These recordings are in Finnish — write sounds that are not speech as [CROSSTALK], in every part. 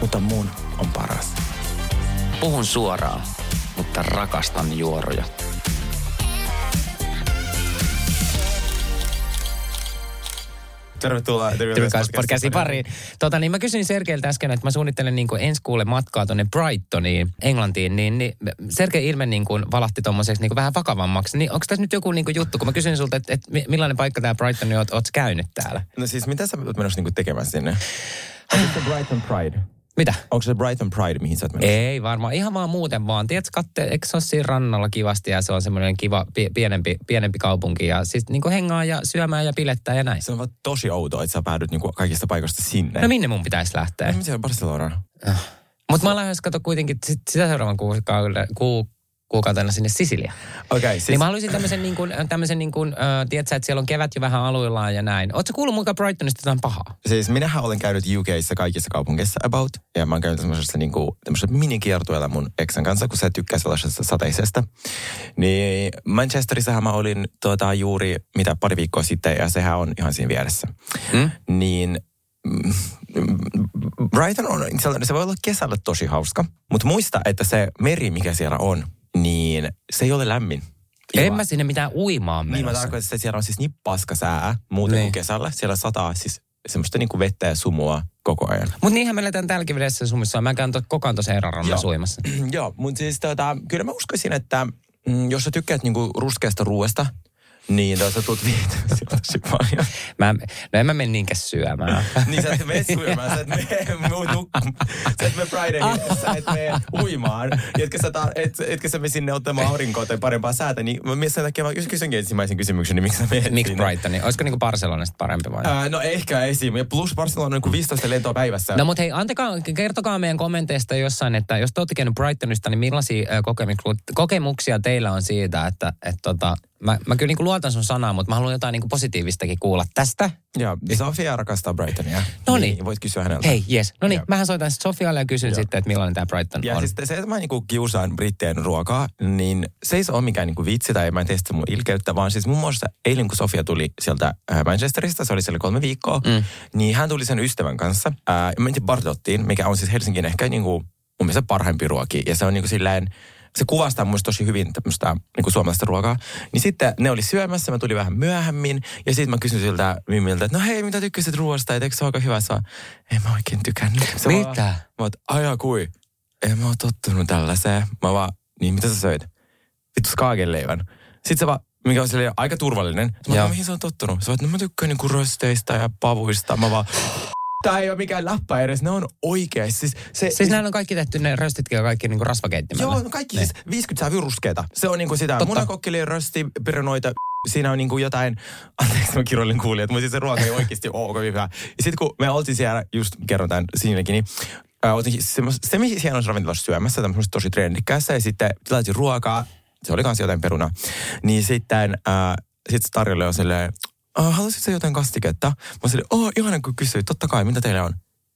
mutta mun on paras. Puhun suoraan, mutta rakastan juoroja. Tervetuloa Tervetuloa podcastin pariin. Tota, niin mä kysyin Sergeiltä äsken, että mä suunnittelen niin kuin ensi kuulle matkaa tuonne Brightoniin, Englantiin, niin, niin Sergei ilme niin kuin valahti tuommoiseksi niin vähän vakavammaksi. Niin onko tässä nyt joku niin kuin juttu, kun mä kysyin sulta, että, että millainen paikka tämä Brighton on, oot, oot käynyt täällä? No siis mitä sä oot menossa niin tekemään sinne? Onko se Brighton Pride? Mitä? Onko se Brighton Pride, mihin sä oot menossa? Ei varmaan, ihan vaan muuten vaan. Tiedätkö, katte, eikö se ole siinä rannalla kivasti ja se on semmoinen kiva pie, pienempi, pienempi kaupunki ja siis niin kuin hengaa ja syömään ja pilettää ja näin. Se on vaan tosi outoa, että sä päädyt niin kuin kaikista paikoista sinne. No minne mun pitäisi lähteä? No, on Barcelona? Mutta mä lähes kato kuitenkin sit, sitä seuraavan kuukauden, ku, kuukautena sinne Sisilia. Okei, okay, siis... Niin mä haluaisin tämmöisen, niin kuin, tämmöisen niin kuin, äh, tiedätkö, että siellä on kevät jo vähän aluillaan ja näin. Oletko kuullut mukaan Brightonista jotain pahaa? Siis minähän olen käynyt UKissa kaikissa kaupungeissa about. Ja mä oon käynyt semmoisessa niin kuin, minikiertueella mun eksän kanssa, kun se tykkää sellaisesta sateisesta. Niin Manchesterissahan mä olin tuota, juuri mitä pari viikkoa sitten ja sehän on ihan siinä vieressä. Hmm? Niin mm, Brighton on, se voi olla kesällä tosi hauska, mutta muista, että se meri, mikä siellä on, niin se ei ole lämmin. Ilma. En mä sinne mitään uimaan menossa. Niin mä tarkoitan, että siellä on siis niin paska sää muuten niin. kuin kesällä. Siellä sataa siis semmoista niin kuin vettä ja sumua koko ajan. Mutta niinhän me eletään täälläkin vedessä sumissa. Mä käyn koko ajan tuossa erärannan uimassa. [CLEARS THROAT] Joo, mutta siis tota, kyllä mä uskoisin, että mm, jos sä tykkäät niinku ruskeasta ruoasta, niin, no sä tulet vietyä tosi paljon. Mä, no en mä mene niinkään syömään. [LAUGHS] niin sä et mene syömään, sä et mene sä et mene Fridayhin, sä et mene uimaan. Etkä sä, ta, et, etkä sä mene sinne ottamaan aurinkoa tai parempaa säätä. Niin mä sen takia mä kysynkin ensimmäisen kysymyksen, niin miksi sä menet Miksi Brightoni? Olisiko niinku Barcelonasta parempi vai? Ää, no ehkä esim. Plus Barcelona on niin 15 lentoa päivässä. No mutta hei, antakaa, kertokaa meidän kommenteista jossain, että jos te olette käynyt Brightonista, niin millaisia kokemuksia teillä on siitä, että, että tota, mä, mä kyllä niin kuin luotan sun sanaa, mutta mä haluan jotain niin kuin positiivistakin kuulla tästä. Joo, Sofia rakastaa Brightonia. No niin. niin. Voit kysyä häneltä. Hei, yes. No niin, mähän soitan sitten Sofialle ja kysyn Joo. sitten, että millainen tämä Brighton ja on. Ja siis se, että mä niinku kiusaan brittien ruokaa, niin se ei ole mikään niinku vitsi tai mä en tee sitä mun ilkeyttä, vaan siis muun muassa eilen, kun Sofia tuli sieltä äh, Manchesterista, se oli siellä kolme viikkoa, mm. niin hän tuli sen ystävän kanssa. Äh, mentiin Bardottiin, mikä on siis Helsingin ehkä niinku mun mielestä parhaimpi ruoki. Ja se on niinku silleen, se kuvastaa mun tosi hyvin tämmöistä niin suomalaista ruokaa. Niin sitten ne oli syömässä, mä tulin vähän myöhemmin. Ja sitten mä kysyin siltä Mimiltä, että no hei, mitä tykkäsit ruoasta? Et eikö se ole aika hyvä? Sä en mä oikein tykännyt. Se mitä? Vaan, mä oot, aja kui. En mä oon tottunut tällaiseen. Mä vaan, niin mitä sä söit? Vittu skaagenleivän. Sitten se vaan, mikä on aika turvallinen. Mä vaan, mihin sä oot tottunut? Sä vaan, no mä tykkään niinku rösteistä ja pavuista. Mä vaan, Tämä ei ole mikään läppä edes, ne on oikeasti. Siis, se, siis nämä on kaikki tehty, ne röstitkin on kaikki niinku rasvakeittimellä. Joo, no kaikki ne. siis 50 sävyä ruskeita. Se on niinku sitä munakokkeli, rösti, perunoita, siinä on niinku jotain, anteeksi mä kiroilin kuulijat, mutta siis se ruoka ei oikeasti ole kovin hyvä. Ja sitten kun me oltiin siellä, just kerron tämän siinäkin, niin oltiin se, mihin siellä on ravintolassa syömässä, tämmöistä tosi trendikkäässä, ja sitten tilatin ruokaa, se oli kanssa jotain peruna, niin sitten äh, sit tarjolle on silleen, haluaisitko jotain kastiketta? Mä sanoin, oh, ihana kun kysyit, totta kai, mitä teillä on?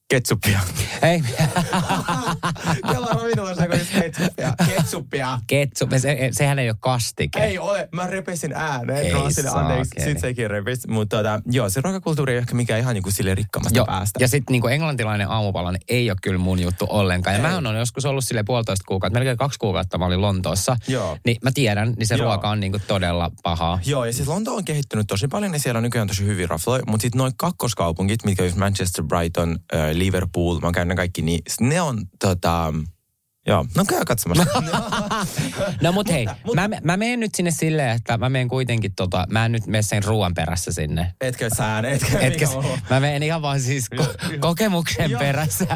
Ketsuppia. Ei. [LAUGHS] Kela ravintolassa ketsuppia. Ketsuppia. Ketsuppia, se, sehän ei ole kastike. Ei ole, mä repesin ääneen. Ei sille anteeksi, sit sekin repesi. Mutta tota, joo, se ruokakulttuuri ei ehkä mikään ihan niin kuin sille rikkaamasta joo. päästä. Ja sitten niin englantilainen aamupala niin ei ole kyllä mun juttu ollenkaan. Ja mä on joskus ollut sille puolitoista kuukautta, melkein kaksi kuukautta mä olin Lontoossa. Joo. Niin mä tiedän, niin se joo. ruoka on niin kuin todella pahaa. Joo, ja siis Lonto on kehittynyt tosi paljon ja siellä on nykyään tosi hyviä rafloja. Mutta sitten noin kakkoskaupungit, mitkä on Manchester, Brighton, äh, Liverpool, mä oon käynyt kaikki, niin ne on tota, Joo, no käy katsomassa. [LAUGHS] no mut hei, mutta, mä, mä menen nyt sinne silleen, että mä menen kuitenkin tota, mä en nyt mene sen ruoan perässä sinne. Etkö sä, etkö, etkö Mä menen ihan vaan siis ko- kokemuksen perässä.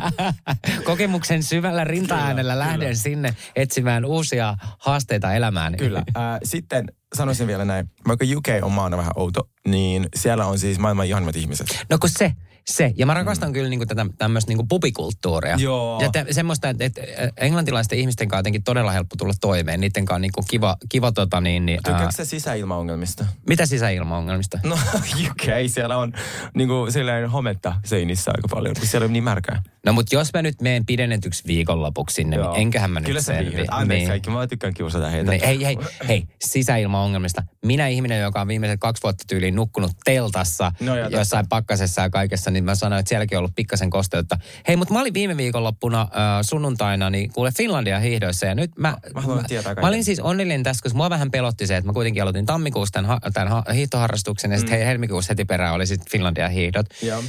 [LAUGHS] kokemuksen syvällä rinta-äänellä lähden kyllä. sinne etsimään uusia haasteita elämään. Kyllä. Äh, sitten sanoisin vielä näin, vaikka UK on maana vähän outo, niin siellä on siis maailman ihanimmat ihmiset. No kun se, Se, ja mä rakastan mm. kyllä niinku tätä tämmöistä niinku pubikulttuuria. Joo. Ja te, semmoista, että, että englantilaisten ihmisten kanssa jotenkin todella helppo tulla toimeen. Niiden kanssa niinku kiva, kiva tota niin... niin Tykkääkö se sisäilmaongelmista? Mitä sisäilmaongelmista? No [LAUGHS] UK, siellä on niinku silleen hometta seinissä aika paljon, kun siellä on niin märkää. No mutta jos mä nyt menen pidennetyksi viikonlopuksi sinne, niin enköhän mä Kyllä nyt sä selviä. viihdyt. Anteeksi kaikki, mä tykkään kiusata heitä. Niin, hei, hei, hei, sisäilmaongelmista. Minä ihminen, joka on viimeiset kaksi vuotta tyyliin nukkunut teltassa, No jossain pakkasessa ja kaikessa, niin mä sanoin, että sielläkin on ollut pikkasen kosteutta. Hei, mutta mä olin viime viikonloppuna äh, sunnuntaina, niin kuule Finlandia hiihdoissa ja nyt mä... Mä tietää mä kaiken. olin siis onnellinen tässä, koska mua vähän pelotti se, että mä kuitenkin aloitin tammikuussa tämän, tämän ha- hiihtoharrastuksen ja sitten mm. helmikuussa heti perään oli sitten Finlandia hiihdot. Joo.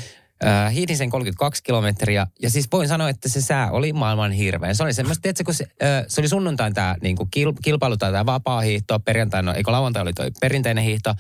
Äh, hiihdin sen 32 kilometriä ja siis voin sanoa, että se sää oli maailman hirveän. Se oli semmoista, tiedätkö, kun se, äh, se oli sunnuntain tämä niinku kil, kilpailu tai tämä vapaa hiihto, perjantaina, eikö lauantai oli toi perinteinen hiihto.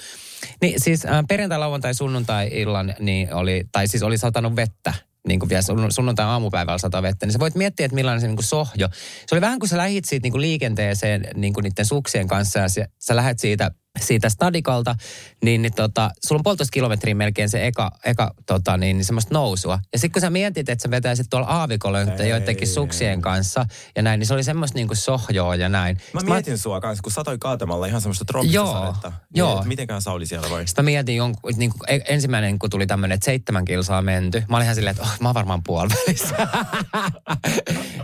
Niin siis äh, perjantai, lauantai, sunnuntai illan, niin oli, tai siis oli satanut vettä niin kuin vielä sunn- sunnuntai aamupäivällä sata vettä, niin sä voit miettiä, että millainen se niin kuin sohjo. Se oli vähän kuin sä lähit siitä niin kuin liikenteeseen niin kuin niiden suksien kanssa ja sä, sä lähdet siitä siitä stadikalta, niin, niin tota, sulla on puolitoista kilometriä melkein se eka, eka tota, niin, niin semmoista nousua. Ja sitten kun sä mietit, että sä vetäisit tuolla aavikolla Ei. joidenkin suksien kanssa ja näin, niin se oli semmoista niinku sohjoa ja näin. Mä Sitten mietin sua kanssa, kun satoi kaatamalla ihan semmoista trooppista Joo, sadetta. Niin, joo. että Mitenkään Sauli siellä voi. Sitten mä mietin jonkun, niin kuin, ensimmäinen, kun tuli tämmöinen, että seitsemän kilsaa menty. Mä olin ihan silleen, että oh, mä oon varmaan puolivälissä. [LAUGHS]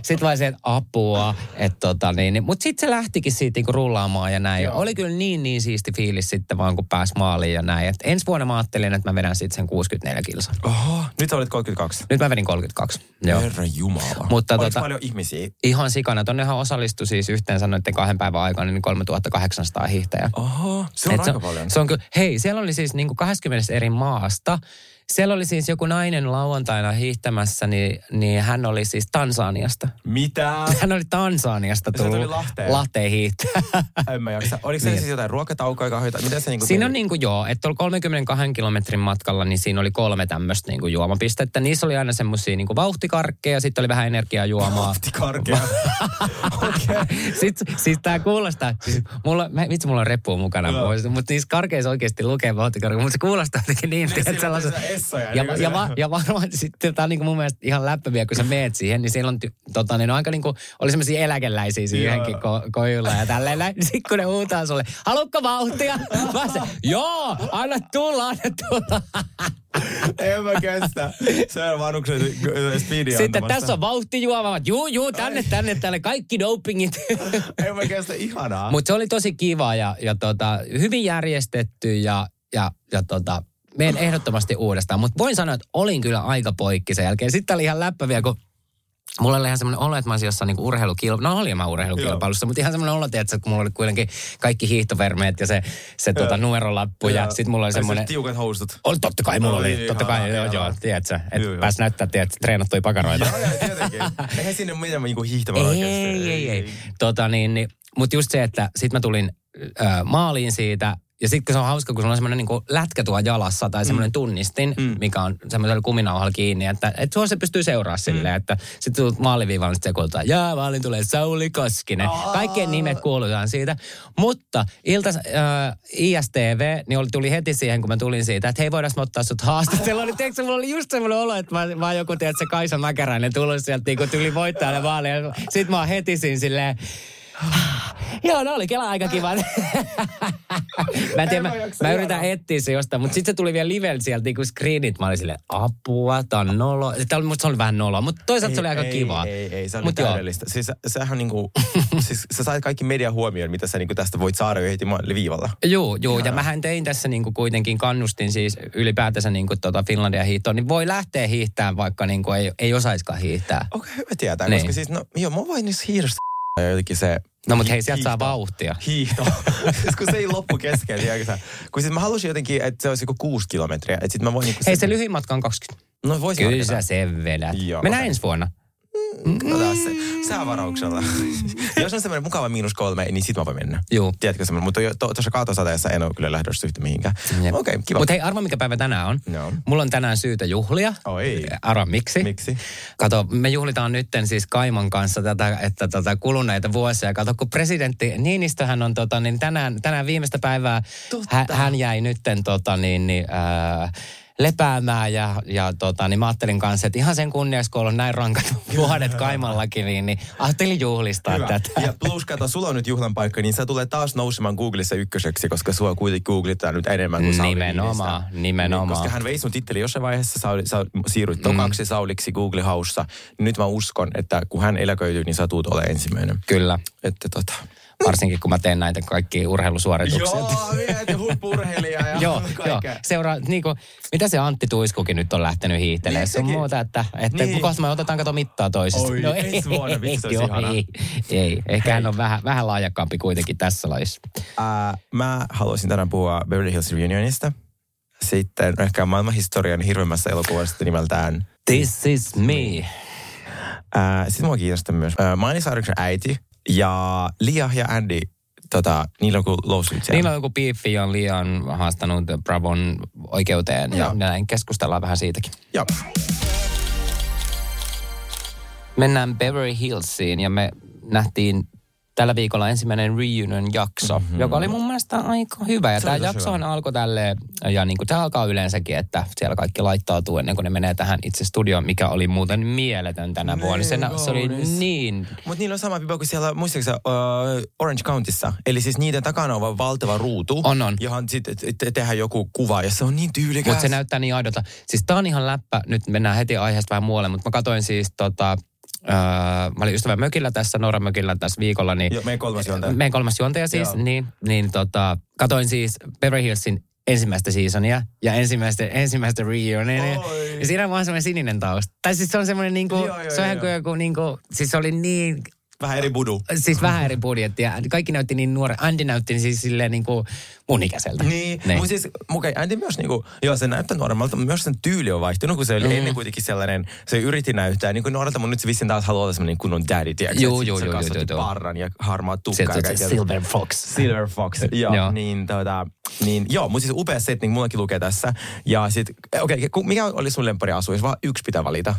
sitten vaan se, että apua. Että tota, niin, niin. Mutta sitten se lähtikin siitä niin rullaamaan ja näin. Joo. Oli kyllä niin, niin siisti fiilis sitten vaan, kun pääsi maaliin ja näin. Et ensi vuonna mä ajattelin, että mä vedän sitten sen 64 kilsaa. Oho, nyt olit 32. Nyt mä vedin 32. Joo. Herra Jumala. Mutta Oliko tota- paljon ihmisiä? Ihan sikana. Tonnehan osallistui siis yhteensä noiden kahden päivän aikana niin 3800 hiihtäjää. Oho, se on Et aika paljon. Se on kyllä, hei, siellä oli siis niin kuin 20 eri maasta. Siellä oli siis joku nainen lauantaina hiihtämässä, niin, niin hän oli siis Tansaniasta. Mitä? [LAUGHS] Hän oli Tansaniasta Ja se tuli tullut Lahteen. Lahteen hiihtää. [LAUGHS] En mä jaksa. Oliko se Niin. siis jotain ruokataukoa, kahvita? Miten se niinku Siinä on meni? niin kuin joo, että tuolla 32 kilometrin matkalla, niin siinä oli kolme tämmöistä niin kuin juomapistettä. Niissä oli aina semmoisia niin kuin vauhtikarkkeja, sitten oli vähän energiajuomaa. Vauhti karkea. [LAUGHS] Okei. Sitten siis tää kuulostaa, siis mulla, mä, vitsi mulla on reppu mukana, Joo. mutta niissä karkeissa oikeasti lukee vauhtikarkkeja, mutta se kuulostaa jotenkin niin, että sellaiset... essoja, Ja, niin ja, va, ja varmaan [LAUGHS] sitten tää on niinku mun mielestä ihan läppäviä, kun sä meet siihen, niin siellä on, ty, tota, niin on aika niinku, oli semmoisia eläkeläisiä yhdenkin ko, kojulla ja tälleen näin. [LAUGHS] Sitten kun ne huutaa sulle, haluatko vauhtia? [LAUGHS] Mä se, joo, anna tulla, anna tulla. En mä kestä. Se on vanhuksen speedia Sitten tässä on vauhtijuoma. Juu, juu, tänne, tänne, tänne, kaikki dopingit. En mä kestä, ihanaa. Mutta se oli tosi kiva ja, ja tota, hyvin järjestetty ja, ja, ja tota, menen ehdottomasti uudestaan. Mutta voin sanoa, että olin kyllä aika poikki sen jälkeen. Sitten oli ihan läppäviä, kun Mulla oli ihan semmoinen olo, että mä olisin jossain niinku urheilukilpailussa. No olin mä urheilukilpailussa, mutta ihan semmoinen olo, että kun mulla oli kuitenkin kaikki hiihtovermeet ja se, se tota, numerolappu. Ja, Joo. sitten mulla oli semmoinen... Tiukat housut. Oli, totta kai mulla oli, Oli totta kai, joo, joo, ihana. tiedätkö, Joo, että joo. pääs näyttää, tiedätkö, treenattui pakaroita. Joo, joo, tietenkin. Eihän sinne mitään niinku hiihtämään oikeasti. Ei, ei, ei. Tota, niin, niin, mutta just se, että sit mä tulin ö, maaliin siitä, ja sitten kun se on hauska, kun sulla on semmoinen niin lätkä tuo jalassa tai semmoinen mm. tunnistin, mm. mikä on semmoisella kuminauhalla kiinni, että et sua se pystyy seuraamaan mm. silleen, että sitten tulet maaliviivalle, niin sitten se kuulutaan, jaa, maalin tulee Sauli Koskinen. Kaikkien nimet kuulutaan siitä. Mutta ilta äh, ISTV, niin oli, tuli heti siihen, kun mä tulin siitä, että hei, voidaan ottaa sut haastatteluun. Niin tiedätkö, mulla oli just semmoinen olo, että mä, mä oon joku, tiedätkö, Kaisa Mäkäräinen tullut sieltä niin tyli voittajana maaliin. Sitten mä oon heti siinä silleen, Joo, no oli Kela aika kiva. [LAUGHS] mä en tiedä, En mä mä, yritän etsiä se jostain, mutta sitten se tuli vielä live sieltä niinku screenit. Mä olin silleen, apua, tää on nolo. Tää oli, musta se oli vähän nolo, mutta toisaalta se oli aika ei, kiva. Ei, ei, se oli Mut joo. täydellistä. Siis sehän niinku, [LAUGHS] siis sä sait kaikki median huomioon, mitä sä niinku tästä voit saada jo heti viivalla. Joo, joo. Ja mähän tein tässä niinku kuitenkin kannustin siis ylipäätänsä niinku tota Finlandia hiihtoon, niin voi lähteä hiihtämään, vaikka niinku ei, ei osaiskaan hiihtää. Okei, okay, hyvä tietää, Niin. koska siis, no joo, mä voin niissä hiidosta ja jotenkin se... No mut hei, sieltä saa hiihto- vauhtia. Hiihto. [LAUGHS] siis kun se ei loppu kesken, tiedätkö? Kun siis mä halusin jotenkin, että se olisi joku kuusi kilometriä. Että sit mä voin niinku... Hei, se lyhin matka on 20. No voisin Kyllä sä sen vedät. Joo, Mennään okei. ensi vuonna. Katsotaan se. Säävarauksella. Jos on semmoinen mukava miinus kolme, niin sit mä voin mennä. Juu. Tiedätkö semmoinen, mutta jo- to- tuossa kaatosateessa en ole kyllä lähdössä yhtä mihinkään. Okei, okay, kiva. Mutta hei, arva mikä päivä tänään on. Joo. Mulla on tänään syytä juhlia. Oi. Arva miksi? Miksi? Kato, me juhlitaan nytten siis Kaimon kanssa tätä, että tota, kuluneita vuosia. Kato, kun presidentti Niinistöhän on tota, niin tänään, tänään viimeistä päivää, Totta. hän, hän jäi nytten tota, niin, niin, ää, lepäämään ja, ja tota, niin mä ajattelin kanssa, että ihan sen kunniaksi, kun on näin rankat [LAUGHS] vuodet Kaimallakin, niin, niin ajattelin juhlistaa Hyvä. tätä. Ja plus, kato, sulla on nyt juhlan paikka, niin sä tulee taas nousemaan Googlissa ykköseksi, koska sua kuitenkin googlitaan nyt enemmän kuin Sauli Nimenomaan, Niinistö. nimenomaan. Niin, koska hän vei sun titteli jossain vaiheessa, sä, sä siirryt tokaksi mm. Sauliksi Google Haussa. Nyt mä uskon, että kun hän eläköityy, niin sä tuut ole ensimmäinen. Kyllä, Että tota... varsinkin kun mä teen näitä kaikkia urheilusuorituksia. Joo, mietin huippurheilija ja [LAUGHS] Joo, joo. kaikkea. Seuraa, niin kuin, mitä se Antti Tuiskukin nyt on lähtenyt hiihtelemään? Niin, Se on sekin. muuta, että, että Niin. kohta me otetaan kato mittaa toisesta. Oi, ensi vuonna, vitsi, joo, ei, ei. Ehkä hän on vähän, vähän laajakampi kuitenkin tässä lajissa. Ää, mä haluaisin tänään puhua Beverly Hills Reunionista. Sitten ehkä maailmanhistorian hirveimmässä elokuvasta nimeltään This is me. Ää, Sitten mua kiinnostaa myös ää, Miley äiti ja Lia ja Andy, tota, niillä on kuin lawsuit siellä. Niillä on joku piiffi, on liian haastanut Bravon oikeuteen ja Joo. näin keskustellaan vähän siitäkin. Joo. Mennään Beverly Hillsiin ja me nähtiin tällä viikolla ensimmäinen reunion-jakso, mm-hmm. joka oli mun mielestä aika hyvä. Ja tämä jaksohan hyvä. alkoi tälleen, ja niin kuin tämä alkaa yleensäkin, että siellä kaikki laittautuu ennen kuin ne menee tähän itse studioon, mikä oli muuten mieletön tänä vuonna. Se, se oli niin Mutta niillä on sama viba kuin siellä, muistaakseni uh, Orange Countyssa. Eli siis niiden takana on valtava ruutu. On, on. Johon sitten te- tehdään joku kuva ja se on niin tyylikäs. Mutta se näyttää niin aidolta. Siis tää on ihan läppä, nyt mennään heti aiheesta vähän muualle, mutta mä katsoin siis tota, öö, mä olin ystävän mökillä tässä, Norran mökillä tässä viikolla, niin Joo, meidän kolmas juontaja. Meidän kolmas juontaja siis, Joo. niin, niin tota, katoin siis Beverly Hillsin ensimmäistä seasonia ja ensimmäistä, ensimmäistä reunionia. Ja siinä on vaan semmoinen sininen tausta. Tai siis se on semmoinen niinku, Joo, joo, se on ihan kuin joku niinku, siis se oli niin, Vähän eri budu. siis vähän eri budjettia. Kaikki näytti niin nuori. Andy näytti siis silleen niinku mun ikäiseltä. Niin, mutta siis okay, Andy myös niinku, joo se näyttää nuoremmalta, mutta myös sen tyyli on vaihtunut, kun se oli mm. ennen kuitenkin sellainen, se yritti näyttää niin kuin nuorelta, mutta nyt se vissiin taas haluaa olla sellainen kunnon daddy, tiedätkö? Joo, sit joo, se joo, kasvatti joo, joo. parran ja harmaa tukkaa. se, se. Silver Fox. Silver Fox, [LAUGHS] joo, Joo. niin, tota, niin joo, mutta siis upea setting, mullakin lukee tässä. Ja sit, okei, okay, mikä oli sun lemppari asu, jos vaan yksi pitää valita?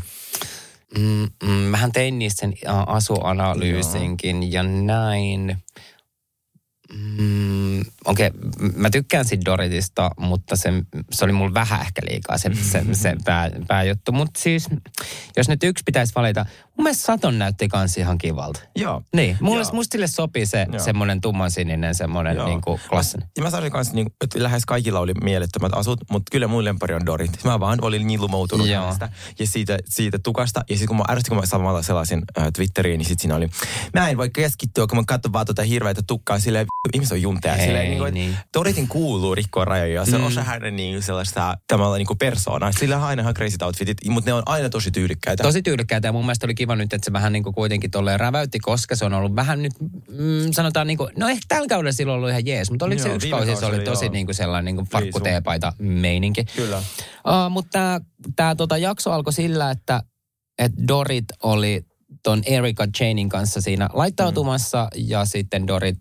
Mm, mm, mähän tein niistä sen asuanalyysinkin ja näin. Mm, Okei, okay. mä tykkään siitä Doritista, mutta se, se oli mulla vähän ehkä liikaa se, se, se [LAUGHS] pää, pääjuttu. Mutta siis, jos nyt yksi pitäisi valita, mun mielestä Saton näytti kans ihan kivalta. Joo. Niin, mulle, Joo. musta sille sopii se Joo. semmoinen tummansininen, semmoinen Joo. niin kuin klassinen. Ja mä sanoin kanssa, niin, että lähes kaikilla oli mielettömät asut, mutta kyllä mun lempari on Dorit. Mä vaan olin niin lumoutunut Joo. hänestä ja siitä, siitä tukasta. Ja sitten kun mä ärsytin, kun mä samalla selasin äh, Twitteriin, niin sitten siinä oli, mä en voi keskittyä, kun mä katson vaan tuota hirveätä tukkaa. Silleen, ihmiset on junteja. Ei, Silleen, niin kuin, niin. Doritin kuuluu rikkoa rajoja. Se on Mm. osa hänen niin, sellaista tavallaan niin kuin persoonaa. Sillä on aina ihan crazy outfitit, mutta ne on aina tosi tyylikkäitä. Tosi tyylikkäitä ja mun mielestä oli kiva nyt, että se vähän niin kuin kuitenkin tolleen räväytti, koska se on ollut vähän nyt, mm, sanotaan niin kuin, no ehkä tällä kaudella silloin ollut ihan jees, mutta oliko se Joo, yksi viime kausi, se oli tosi joo. niin kuin sellainen niin kuin farkkuteepaita meininki. Kyllä. Uh, mutta tämä tota, jakso alkoi sillä, että et Dorit oli ton Erika Chainin kanssa siinä laittautumassa mm. ja sitten Dorit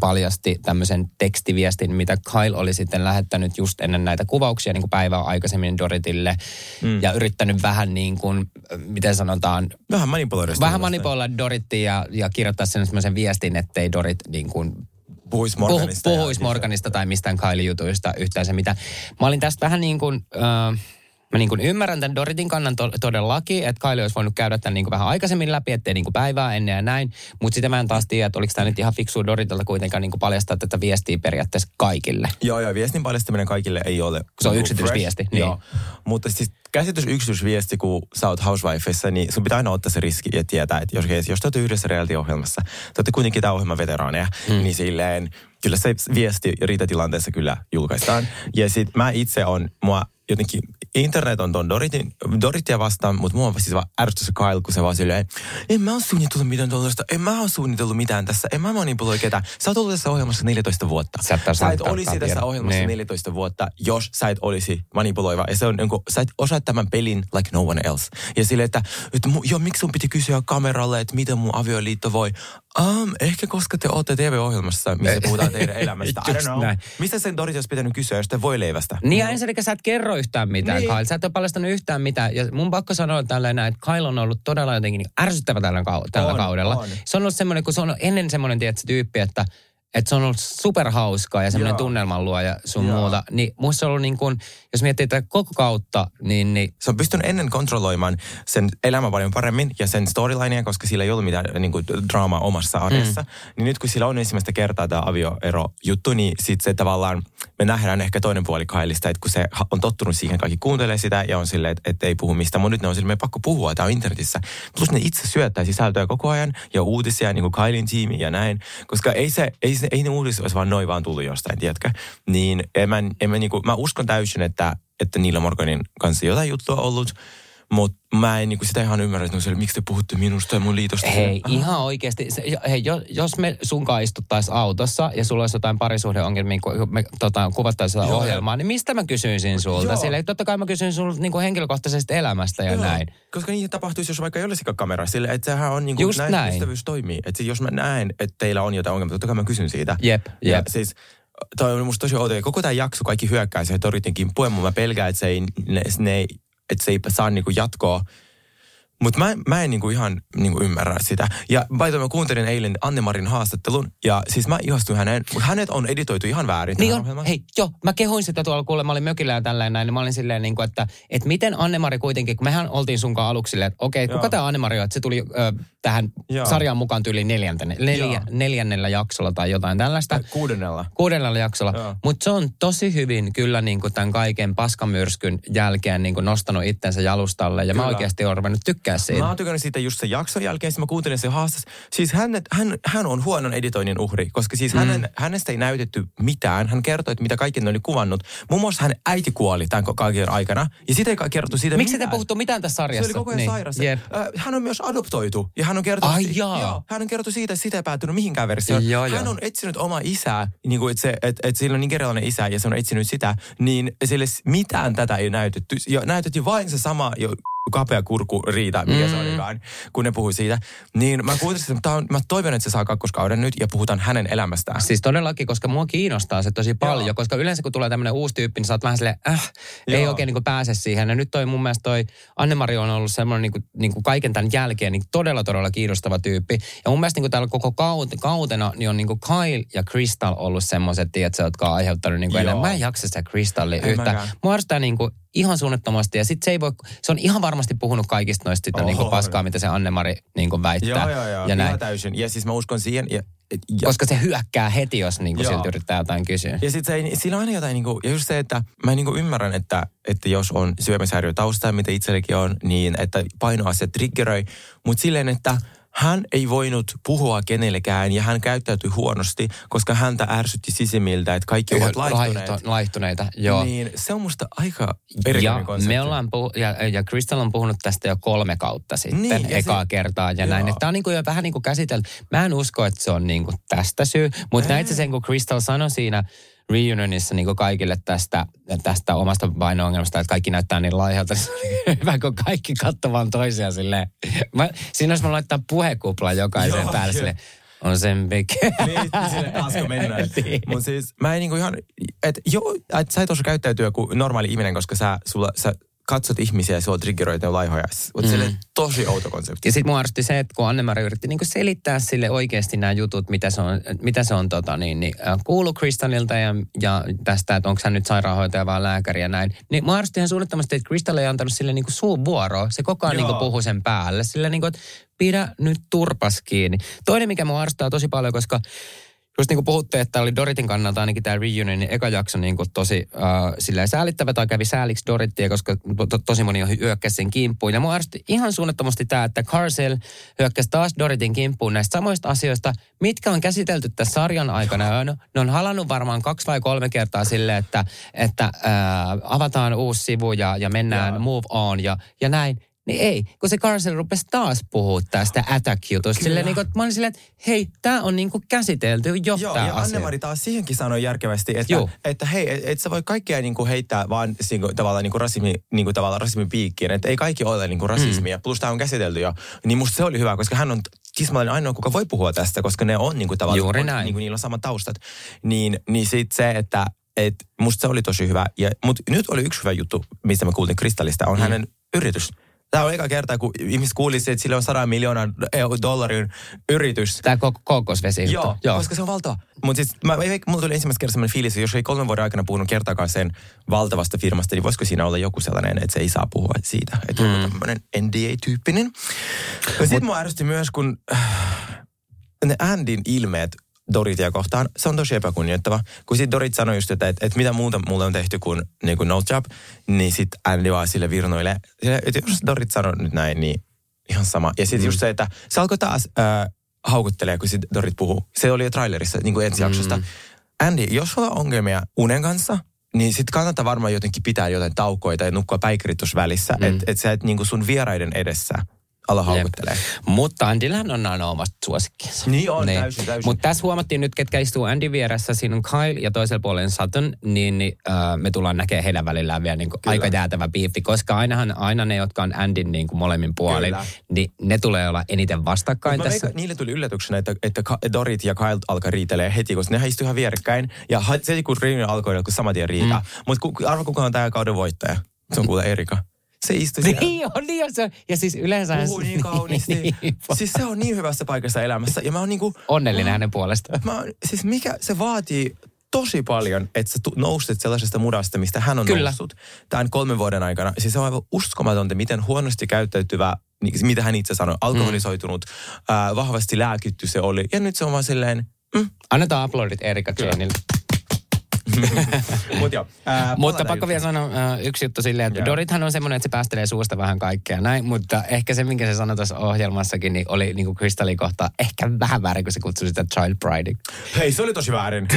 paljasti tämmöisen tekstiviestin, mitä Kyle oli sitten lähettänyt just ennen näitä kuvauksia niin kuin päivää aikaisemmin Doritille mm. ja yrittänyt vähän niin kuin, miten sanotaan, Vähän manipuloida. vähän manipuloida Dorittia ja, ja kirjoittaa sen semmoisen viestin, ettei Dorit niin kuin Puhuis puhu, Morganista. puhuisi Morganista tai mistään Kylie-jutuista yhtään se mitä. Mä olin tästä vähän niin kuin, äh, mä niin kuin ymmärrän tämän Doritin kannan to, todellakin, että Kylie olisi voinut käydä tämän niin kuin vähän aikaisemmin läpi, ettei niin kuin päivää ennen ja näin. Mutta sitä mä en taas tiedä, että oliko tämä nyt ihan fiksua Doritilta kuitenkaan niin kuin paljastaa tätä viestiä periaatteessa kaikille. Joo, joo, viestin paljastaminen kaikille ei ole. Se on niinku yksityisviesti, fresh. niin. Joo. Mutta siis käsitys yksityisviesti, kun sä oot housewifeissa, niin sun pitää aina ottaa se riski ja tietää, että jos, jos te olette yhdessä reality-ohjelmassa, te olette kuitenkin tämä ohjelman veteraaneja, mm. niin silleen, kyllä se viesti riitatilanteessa kyllä julkaistaan. Ja sit mä itse on, mua jotenkin, internet on ton Doritin, Doritia vastaan, mutta mua on siis vaan ärsytys se Kyle, kun se vaan silleen, en mä oo suunnitellut mitään tuollaista, en mä oo suunnitellut mitään tässä, en mä manipuloi ketään. Sä oot ollut tässä ohjelmassa 14 vuotta. Sä et sä et olisi tässä ohjelmassa Niin. 14 vuotta, jos sä et olisi manipuloiva. Ja se on niin kuin, sä et osaa tämän pelin like no one else. Ja sille, että, että joo, miksi sun piti kysyä kameralle, että miten mun avioliitto voi? Um, ehkä koska te olette TV-ohjelmassa, missä puhutaan teidän elämästä. I don't know. näin. Mistä sen Dorit olisi pitänyt kysyä, jos te voi leivästä? Niin ja ensinnäkin sä et kerro yhtään mitään, Niin. Kyle. Sä et ole paljastanut yhtään mitään. Ja mun pakko sanoa tälleen näin, että Kyle on ollut todella jotenkin niin ärsyttävä tällä, kau- tällä On, kaudella. on. Se on ollut semmoinen, kun se on ennen semmoinen, tiedätkö, tyyppi, että että se on ollut superhauskaa ja semmoinen tunnelman luoja sun Joo. muuta. Niin musta on ollut niin kuin, jos miettii tätä koko kautta, niin, niin Se on pystynyt ennen kontrolloimaan sen elämän paljon paremmin ja sen storylinea, koska sillä ei ollut mitään niin kuin, draamaa omassa arjessa. Mm. Niin nyt kun sillä on ensimmäistä kertaa tämä avioero-juttu, niin sitten se tavallaan, me nähdään ehkä toinen puoli Kailista, että kun se on tottunut siihen, kaikki kuuntelee sitä ja on silleen, että, että ei puhu mistään. Mutta nyt ne on silleen, pakko puhua, tämä on internetissä. Plus ne itse syöttää sisältöä koko ajan ja uutisia, niin kuin Kailin tiimi ja näin. Koska ei se, ei, se, ei ne uutiset olisi vaan noin vaan tullut jostain, tiedätkö? Niin en mä, en mä, niin kuin, mä uskon täysin, että, että Niillä Morganin kanssa jotain juttua ollut. Mutta mä en niinku sitä ihan ymmärrä, että no siellä, miksi te puhutte minusta ja mun liitosta. Hei, Aha. ihan oikeasti. Se, hei, jo- jos me sunkaan istuttaisiin autossa ja sulla olisi jotain parisuhdeongelmia, kun me tota, kuvattaisiin sitä ohjelmaa, niin mistä mä kysyisin sulta? Sille, totta kai mä kysyn sulta niin henkilökohtaisesta elämästä ja Joo, näin. Koska niin tapahtuisi, jos vaikka ei olisikaan kamera. Sille, että sehän on niinku, Just näin, näin. ystävyys toimii. Että jos mä näen, että teillä on jotain ongelmaa, totta kai mä kysyn siitä. Jep, Ja jep. siis toi on musta tosi outoa. Ja Koko tämä jakso kaikki hyökkää siihen Toritin kimppuun, mutta mä pelkään, että se ei, ne, ne, ei- että se ei saa niinku jatkoa. Mutta mä, mä en niinku ihan niinku ymmärrä sitä. Ja by way, mä kuuntelin eilen Annemarin haastattelun, ja siis mä ihastuin häneen, mutta hänet on editoitu ihan väärin Niin on, hei, joo, mä kehuin sitä tuolla, kuule, mä olin mökillä ja tälleen näin, niin mä olin silleen, niin kuin, että, että miten Annemari kuitenkin, kun mehän oltiin sunkaan aluksi silleen, että okei, Joo. kuka tämä Annemari on, että se tuli ö, tähän Joo. sarjaan mukaan tyyliin neljäntenä, neljä, neljännellä jaksolla tai jotain tällaista. Kuudennella. Kuudennella jaksolla. Mutta se on tosi hyvin kyllä niin kuin tämän kaiken paskamyrskyn jälkeen niin kuin nostanut itsensä jalustalle. Ja mä Kyllä. oikeasti olen ruvennut tykkää siitä. Mä oon tykännyt siitä just sen jakson jälkeen, sitten mä kuuntelin sen haastas. Siis hän, hän, hän on huonon editoinnin uhri, koska siis mm. hänen, hänestä ei näytetty mitään. Hän kertoi, että mitä kaikki ne oli kuvannut. Muun muassa hän äiti kuoli tämän kaiken aikana. Ja sitä ei kerrottu siitä Miksi te puhuttu mitään tässä sarjassa? Se oli koko ajan niin. sairas. Äh, Hän on myös adoptoitu ja hän on kertonut, Ai jaa. joo, hän on kertonut siitä, että sitä ei päätynyt mihinkään versioon. Joo, hän joo. on etsinyt oma isää, niin kuin, että, se, että, että sillä on nigerialainen isä ja se on etsinyt sitä, niin sille mitään tätä ei näytetty. Ja näytettiin vain se sama jo kapea kurku riita, mikä mm. se olikaan, kun ne puhui siitä. Niin mä kuuntelin, että on, mä toivon, että se saa kakkoskauden nyt ja puhutaan hänen elämästään. Siis todellakin, koska mua kiinnostaa se tosi paljon, Joo. koska yleensä kun tulee tämmöinen uusi tyyppi, niin sä oot vähän silleen, äh, ei oikein niin pääse siihen. Ja nyt toi mun mielestä toi Anne-Mari on ollut semmoinen niin kuin, niin kuin kaiken tämän jälkeen niin todella, todella kiinnostava tyyppi. Ja mun mielestä niin kuin täällä koko kaut- kautena niin on niin kuin Kyle ja Crystal ollut semmoiset, tiedätkö, jotka on aiheuttanut niin kuin enemmän. Mä en jaksa sitä Crystallia En yhtään. Mua arvostaa niin kuin ihan suunnattomasti. Ja sit se ei voi, se on ihan varmasti puhunut kaikista noista sitä niin kuin paskaa, mitä se Anne-Mari niin kuin väittää. Joo, joo, joo. Ja näin. Ihan täysin. Ja siis mä uskon siihen. Ja, ja, Koska se hyökkää heti, jos niin kuin siltä yrittää jotain kysyä. Ja sitten se ei, sillä on aina jotain, niinku, ja just se, että mä niinku ymmärrän, että, että jos on syömishäiriö taustaa, mitä itsellekin on, niin että painoasiat triggeröi, mutta silleen, että hän ei voinut puhua kenellekään ja hän käyttäytyi huonosti, koska häntä ärsytti sisimmiltä, että kaikki ovat laihtuneet. Laihtu- laihtuneita, joo. Niin se on musta aika Ja erikoinen konsepti. me ollaan puhu- ja, ja Crystal on puhunut tästä jo kolme kautta sitten, Niin, ja ekaa se- kertaa ja joo. näin. Tämä on niin kuin jo vähän niin kuin käsitelty. Mä en usko, että se on niin kuin tästä syy, mutta näit sen, kun Crystal sanoi siinä reunionissa niin kaikille tästä, tästä omasta paino-ongelmasta, että kaikki näyttää niin laihalta. Se oli [LAUGHS] hyvä, kun kaikki katsovat toisiaan silleen. Mä, siinä olisi mä laittaa puhekupla jokaisen Joo, päälle joo. silleen. On sen big. Niin, sille taasko mennään. [LAUGHS] Niin. Mutta siis mä en niinku ihan, että joo, että sä et osaa käyttäytyä kuin normaali ihminen, koska sä, sulla, sä katsot ihmisiä ja sulla triggeröitä ja laihoja. Mutta mm. tosi outo konsepti. Ja sitten mua arvosti se, että kun Anne-Mari yritti niinku selittää sille oikeasti nämä jutut, mitä se on, mitä se on tota, niin, niin, äh, kuullut Kristallilta ja, ja tästä, että onko hän nyt sairaanhoitaja vai lääkäri ja näin. Niin mua arvosti ihan suunnattomasti, että Kristall ei antanut sille niinku suun vuoroa. Se koko ajan Joo. niinku puhui sen päälle. Sille niinku, että pidä nyt turpas kiinni. Toinen, mikä mua arvostaa tosi paljon, koska just niin kuin puhutte, että oli Doritin kannalta ainakin tämä reunion, niin eka jakso niin kuin tosi äh, silleen säälittävä tai kävi sääliksi Dorittia, koska to, tosi moni hyökkäsi sen kimppuun. Ja mua arvosti ihan suunnattomasti tämä, että Carcel hyökkäsi taas Doritin kimppuun näistä samoista asioista, mitkä on käsitelty tässä sarjan aikana. Ne, ne on halannut varmaan kaksi vai kolme kertaa sille, että, että äh, avataan uusi sivu ja, ja mennään Joo. move on ja, ja näin. Niin ei, kun se Carcel rupesi taas puhua tästä attack-jutusta. Silleen, niin kuin, että mä olin silleen, että hei, tämä on niin kuin käsitelty jo Joo, tämä ja asia. Anne-Mari taas siihenkin sanoi järkevästi, että, Joo. että hei, et, et sä voi kaikkea niinku heittää vaan niinku, tavallaan niinku rasismi, niinku, tavallaan rasismin piikkiin. Että ei kaikki ole niinku rasismia. Mm. Plus tämä on käsitelty jo. Niin musta se oli hyvä, koska hän on tismallinen ainoa, kuka voi puhua tästä, koska ne on niinku tavallaan, Juuri on, näin. Niinku, niillä on samat taustat. Niin, niin sit se, että et, musta se oli tosi hyvä. Mutta nyt oli yksi hyvä juttu, mistä mä kuulin Kristallista, on mm. hänen yritys. Tämä on eka kerta, kun ihmiset kuulisi, että sillä on 100 miljoonan dollarin yritys. Tämä koko kookosvesi. Joo, Joo, koska se on valtava. Mutta siis mä, mulla tuli ensimmäistä kertaa sellainen fiilis, että jos ei kolmen vuoden aikana puhunut kertaakaan sen valtavasta firmasta, niin voisiko siinä olla joku sellainen, että se ei saa puhua siitä. Että mm. on tämmöinen NDA-tyyppinen. Sitten mua ärsytti myös, kun äh, ne Andin ilmeet Doritia kohtaan, se on tosi epäkunnioittava. Kun sitten Dorit sanoi just, että, että, että mitä muuta mulle on tehty kuin, niin kuin no job, niin sitten Andy vaan sille virnoille. Että jos Dorit sanoi nyt näin, niin ihan sama. Ja sitten mm. just se, että se alkoi taas äh, haukuttelee, kun sit Dorit puhuu. Se oli jo trailerissa, niin kuin ensi jaksosta. Mm. Andy, jos sulla on ongelmia unen kanssa, niin sitten kannattaa varmaan jotenkin pitää jotain taukoja tai nukkua päikärit välissä. Mm. Että et sä et niin kuin sun vieraiden edessä – ala haukuttelee. Mutta Andylähän on aina omasta suosikkinsa. Niin on, niin. täysin, täysin. Mutta tässä huomattiin nyt, ketkä istuu Andy vieressä. Siinä on Kyle ja toisella puolella Sutton. Niin, niin äh, me tullaan näkemään heidän välillään vielä niin aika jäätävä biifi. Koska ainahan, aina ne, jotka on Andyn niin kuin molemmin puolin, Kyllä. niin ne tulee olla eniten vastakkain Mut tässä. Veikka, niille tuli yllätyksenä, että, että Dorit ja Kyle alkaa riitelee heti, koska ne istuvat ihan vierekkäin. Ja se kun riini alkoi, kun saman tien riitaa. Mm. Mutta arvo kuka on tämä kauden voittaja? Se on kuule Erika. Se istui siellä. Niin on, niin on se. Ja siis yleensä... Puhuu niin kauniisti. niin, siis se on niin hyvässä paikassa elämässä. Ja mä oon niinku... Onnellinen hänen puolestaan. Mä, siis mikä, se vaatii tosi paljon, että sä nousit sellaisesta mudasta, mistä hän on Kyllä. noussut tämän kolmen vuoden aikana. Siis se on aivan uskomatonta, miten huonosti käyttäytyvä, niin, mitä hän itse sanoi, alkoholisoitunut, mm. äh, vahvasti lääkitty se oli. Ja nyt se on vaan silleen... Mm. Annetaan aplodit Erika Janeille. Mut jo, ää, mutta pakko vielä sanoa ää, yksi juttu silleen, että yeah. Dorithan on semmoinen, että se päästelee suusta vähän kaikkea näin, mutta ehkä se, minkä se sanoi tuossa ohjelmassakin, niin oli niin kuin kohta ehkä vähän väärin, kun se kutsui sitä child pride. Hei, se oli tosi väärin.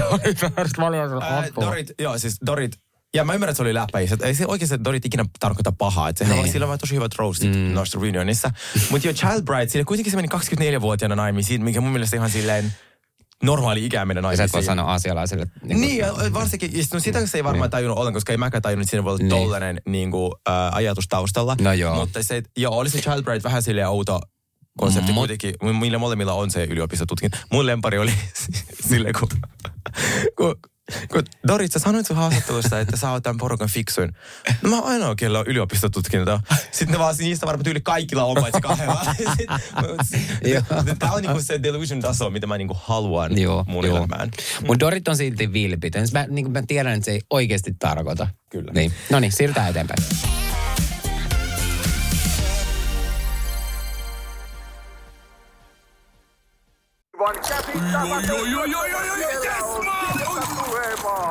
[LAUGHS] Dorit, joo, siis Dorit, ja mä ymmärrän, että se oli läppä. Ei se oikeasti Dorit ikinä tarkoita pahaa. Että sehän niin. oli, sillä on tosi hyvät roastit mm. noissa reunionissa. Mutta jo Child Bride, sillä kuitenkin se meni 24-vuotiaana naimisiin, mikä mun mielestä ihan silleen normaali ikäinen naisia. Sä et voi sanoa asialaiselle. Niin, niin ja varsinkin, no sitä se ei varmaan niin. tajunnut ollenkaan, koska ei mäkään tajunnut, että siinä voi olla niin. tollainen niin kuin, äh, ajatus taustalla. No joo. Mutta se, joo, oli se Child Bride vähän silleen outo konsepti mm. kuitenkin. Millä molemmilla on se yliopistotutkinto. Mun lempari oli [LAUGHS] silleen, kun, kun kun Dorit, sä sanoit sun haastattelussa, että sä oot tämän porukan fiksuin. No mä oon ainoa, kello on yliopistotutkinto. Sitten ne vaan niistä varmaan tyyli kaikilla on paitsi kahdella. [LAUGHS] Tämä on niinku se delusion taso, mitä mä niinku haluan joo, mun joo. elämään. Mun Dorit on silti vilpitön. Mä, niinku mä tiedän, että se ei oikeasti tarkoita. Kyllä. Niin. No niin, siirrytään eteenpäin. Joo, joo, joo, joo, joo, joo,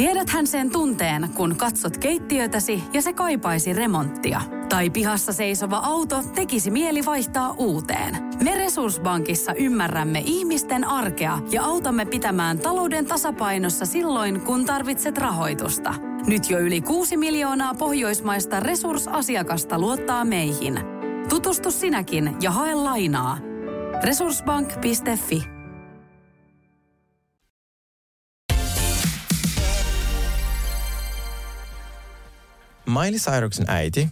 Tiedäthän sen tunteen, kun katsot keittiötäsi ja se kaipaisi remonttia. Tai pihassa seisova auto tekisi mieli vaihtaa uuteen. Me Resurssbankissa ymmärrämme ihmisten arkea ja autamme pitämään talouden tasapainossa silloin, kun tarvitset rahoitusta. Nyt jo yli 6 miljoonaa pohjoismaista resursasiakasta luottaa meihin. Tutustu sinäkin ja hae lainaa. Resurssbank.fi Miley Cyruksen äiti.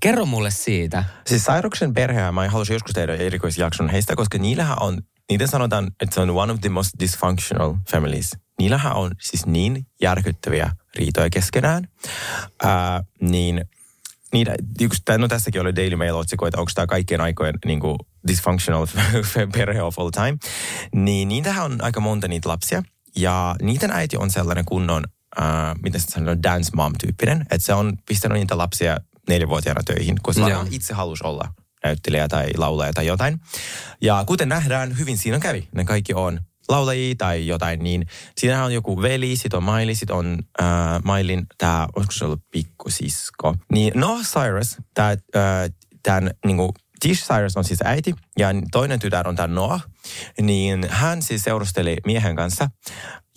Kerro mulle siitä. Siis Cyruksen perhe, mä haluaisin joskus tehdä erikoisjakson heistä, koska niillähän on, niitä sanotaan, että se on one of the most dysfunctional families. Niillähän on siis niin järkyttäviä riitoja keskenään. Ää, niin niitä, yksi, no tässäkin oli Daily Mail otsikko, että onko tämä kaikkien aikojen niin kuin dysfunctional [LAUGHS] perhe of all time. Niin niitähän on aika monta niitä lapsia. Ja niiden äiti on sellainen kunnon äh, miten se sanoo, dance mom-tyyppinen. Että se on pistänyt niitä lapsia neljävuotiaana töihin, koska se itse halusi olla näyttelijä tai laulaja tai jotain. Ja kuten nähdään, hyvin siinä kävi. Ne kaikki on laulajia tai jotain, niin siinähän on joku veli, sit on Miley, sit on äh, Mailin, tämä, olisiko se ollut pikkusisko. Niin Noah Cyrus, tämä, äh, tämän niinku, Tish Cyrus on siis äiti ja toinen tytär on tämä Noah. Niin hän siis seurusteli miehen kanssa.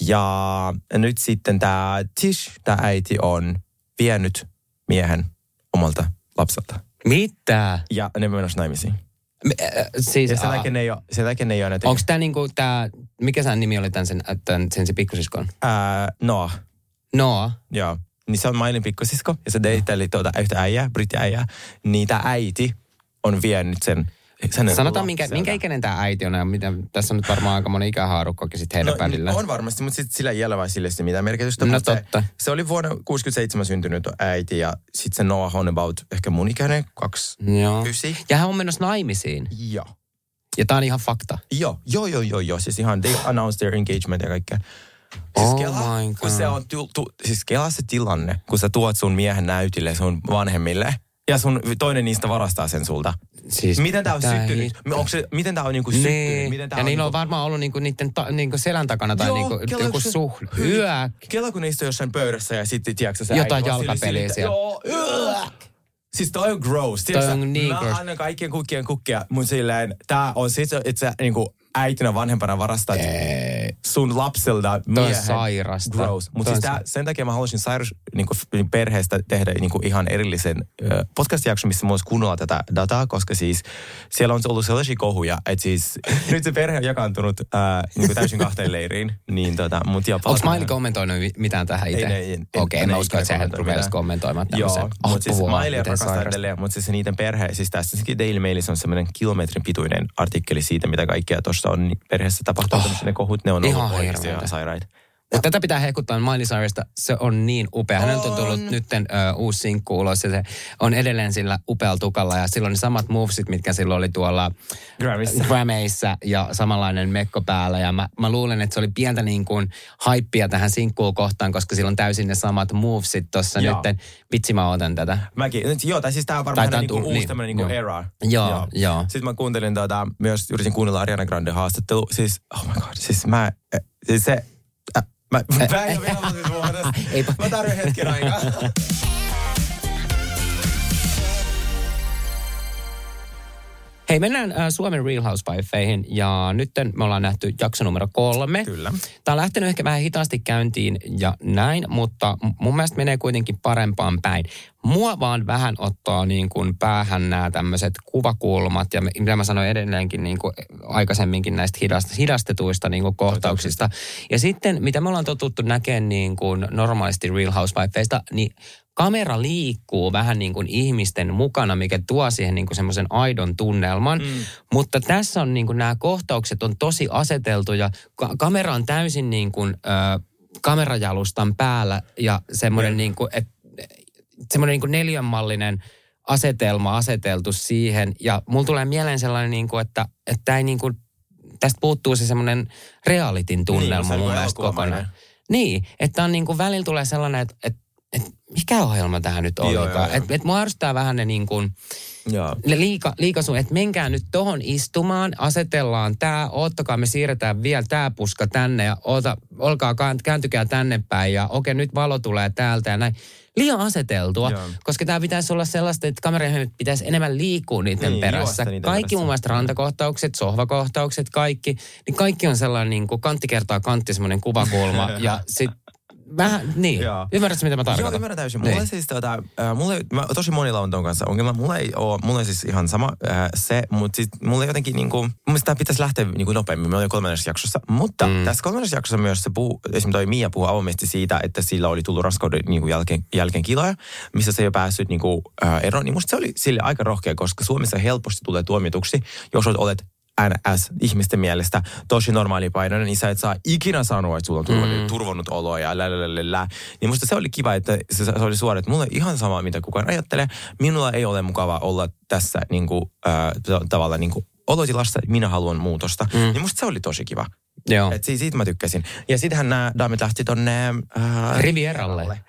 Ja nyt sitten tämä Tish, tämä äiti on vienyt miehen omalta lapselta. Mitä? Ja ne menossa naimisiin. Me, äh, siis, Ja sen takia ne ei ole, sen ne ei ole näitä... onko tämä niinku tää, mikä sen nimi oli tämän sen, tämän, sen se pikkusiskon? Ää, Noah. Noa. Joo. Niin se on Mailin pikkusisko ja se deitteli tuota yhtä äijää, brittiäijää. Niin tämä äiti on vienyt sen, sen Sanotaan, minkä, minkä ikäinen tämä äiti on ja mitä, tässä on nyt varmaan aika moni ikähaarukkokin sitten heidän No, välillä. on varmasti, mutta sit sillä ei ole vai sille sitten mitään merkitystä. No totta. Se, se, oli vuonna 67 syntynyt äiti ja sitten se Noah on about ehkä mun ikäinen, kaksi, Joo. ysi. Ja hän on menossa naimisiin. Joo. Ja tää on ihan fakta. Joo, joo, joo, joo, joo. Siis ihan they announced their engagement ja kaikkea. Siis Oh kela, my kun God. se on, tu, tu, siis kela se tilanne, kun sä tuot sun miehen näytille sun vanhemmille ja sun toinen niistä varastaa sen sulta. Siis Miten tää on syttynyt? hit- Onko se, miten tää on niinku syttynyt? Niin. Miten tää Ja niillä on niinku... varmaan ollut niinku niiden ta, niinku selän takana tai Joo, niinku joku se-. Hyi. Yö. Kela kun niistä on jossain pöydässä ja sitten, tiedätkö sä Jotain jalkapeliä siellä. Joo, yö. Siis toi on gross. Toi on niin mä gross. annan kaikkien kukkien kukkia, mun silleen, tää on sit, että niinku äitinä vanhempana varastat sun lapselta miehen. sairasta. Gross. Mutta siis tää, sen takia mä haluaisin Cyrus niinku, f- perheestä tehdä niinku ihan erillisen ö, podcast-jakson, missä mulla olisi kunnolla tätä dataa, koska siis siellä on ollut sellaisia kohuja, että siis [LAUGHS] nyt se perhe on jakaantunut ö, niinku täysin kahteen leiriin. Niin tota, mut joo, Onko Maili kommentoinut mi- mitään tähän Ei, itse? ne- ei- Okei, en- en mä usko, että sehän rupeaisi kommentoimaan Joo, tämmöisen. mutta siis miten rakastaa edelleen, mutta siis niiden perhe, siis tässä Daily Mailissa on semmoinen kilometrin pituinen artikkeli siitä, mitä kaikkea tuossa on niin perheessä tapahtunut, oh, ne kohut, ne on ihan ollut oikeasti hirveetä. ihan sairaita. Tätä pitää hehkuttaa Miley Cyrusta. Se on niin upea. Häneltä on tullut nytten ö, uusi sinkku ulos ja se on edelleen sillä upealla tukalla. Ja silloin ne samat movesit, mitkä silloin oli tuolla. Grammyissa ja samanlainen mekko päällä. Ja mä, mä luulen, että se oli pientä niin kuin haippia tähän sinkkuun kohtaan, koska silloin täysin ne samat movesit tuossa Joo. nytten. Vitsi mä otan tätä. Mäkin, nyt, joo, tai siis tää on varmaan on niinku uusi niin, tämmöinen niinku joo. era. Joo, joo. Sitten mä kuuntelin tota, myös yritin kuunnella Ariana Grande haastattelu. Siis, oh my god, siis mä, eh, siis se, mä, puhumaan tästä. Eipä. Mä tarvitsen hetken aikaa. [LAUGHS] Hei, mennään äh, Suomen Real Housewifeihin ja nyt me ollaan nähty jakso numero kolme. Kyllä. Tämä on lähtenyt ehkä vähän hitaasti käyntiin ja näin, mutta mun mielestä menee kuitenkin parempaan päin. Mua vaan vähän ottaa niin kuin päähän nämä tämmöiset kuvakulmat ja mitä mä sanoin edelleenkin niin kuin aikaisemminkin näistä hidast- hidastetuista niin kuin kohtauksista. Ja sitten mitä me ollaan totuttu näkemään niin kuin normaalisti Real Housewifeista, niin kamera liikkuu vähän niin kuin ihmisten mukana, mikä tuo siihen niin kuin semmoisen aidon tunnelman. Mm. Mutta tässä on niin kuin nämä kohtaukset on tosi aseteltu ja ka- kamera on täysin niin kuin, ö, kamerajalustan päällä ja semmoinen niin kuin, et, semmoinen niin kuin neljänmallinen asetelma aseteltu siihen. Ja mulla tulee mieleen sellainen, niin kuin, että, että ei niin kuin, tästä puuttuu se semmoinen realitin tunnelma se on mun niin mielestä kokonaan. Niin, että on niin kuin välillä tulee sellainen, että, että mikä ohjelma tämä nyt Joo, joo, joo. Että et mua ärsyttää vähän ne niin kuin, Joo. ne liika, liikasun, että menkää nyt tohon istumaan, asetellaan tämä, oottakaa me siirretään vielä tämä puska tänne ja oota, olkaa, kään- kääntykää tänne päin ja okei nyt valo tulee täältä ja näin. Liian aseteltua, Joo. koska tämä pitäisi olla sellaista, että kameran pitäisi enemmän liikkua niiden Niin, perässä. niiden kaikki perässä. mun mielestä rantakohtaukset, sohvakohtaukset, kaikki, niin kaikki on sellainen niin kuin kantti kertaa kantti semmoinen kuvakulma [LAUGHS] ja sitten vähän, niin, Joo. ymmärrätkö mitä mä Joo, tarkoitan? ymmärrän täysin. Niin. Mulla siis tota, äh, mulla, ei- mä, tosi monilla on ton kanssa ongelma. Mulla ei oo, mulla on siis ihan sama äh, se, mutta sit mulla jotenkin niinku, mun mielestä tää pitäisi lähteä niinku nopeammin. Me olin kolmannessa jaksossa. Mutta mm. tässä kolmannessa jaksossa myös se puhuu, esimerkiksi toi Mia puhuu avoimesti siitä, että sillä oli tullut raskauden niinku jälkeen, jälkeen kiloja, missä se ei ole päässyt niinku, äh, eroon. Niin musta se oli sille aika rohkea, koska Suomessa helposti tulee tuomituksi, jos olet NS ihmisten mielestä tosi normaalipainoinen, niin sä et saa ikinä sanoa, että sulla on turvannut, mm. turvonnut oloa ja lälälälälä. Niin musta se oli kiva, että se, se oli suora, että mulla on ihan sama, mitä kukaan ajattelee. Minulla ei ole mukava olla tässä niin kuin, äh, t- tavallaan niin kuin olotilassa, että minä haluan muutosta. Mm. Niin musta se oli tosi kiva. Joo. Et siitä, siitä mä tykkäsin. Ja sittenhän nämä daamit lähti tonne... Äh, Rivieralle.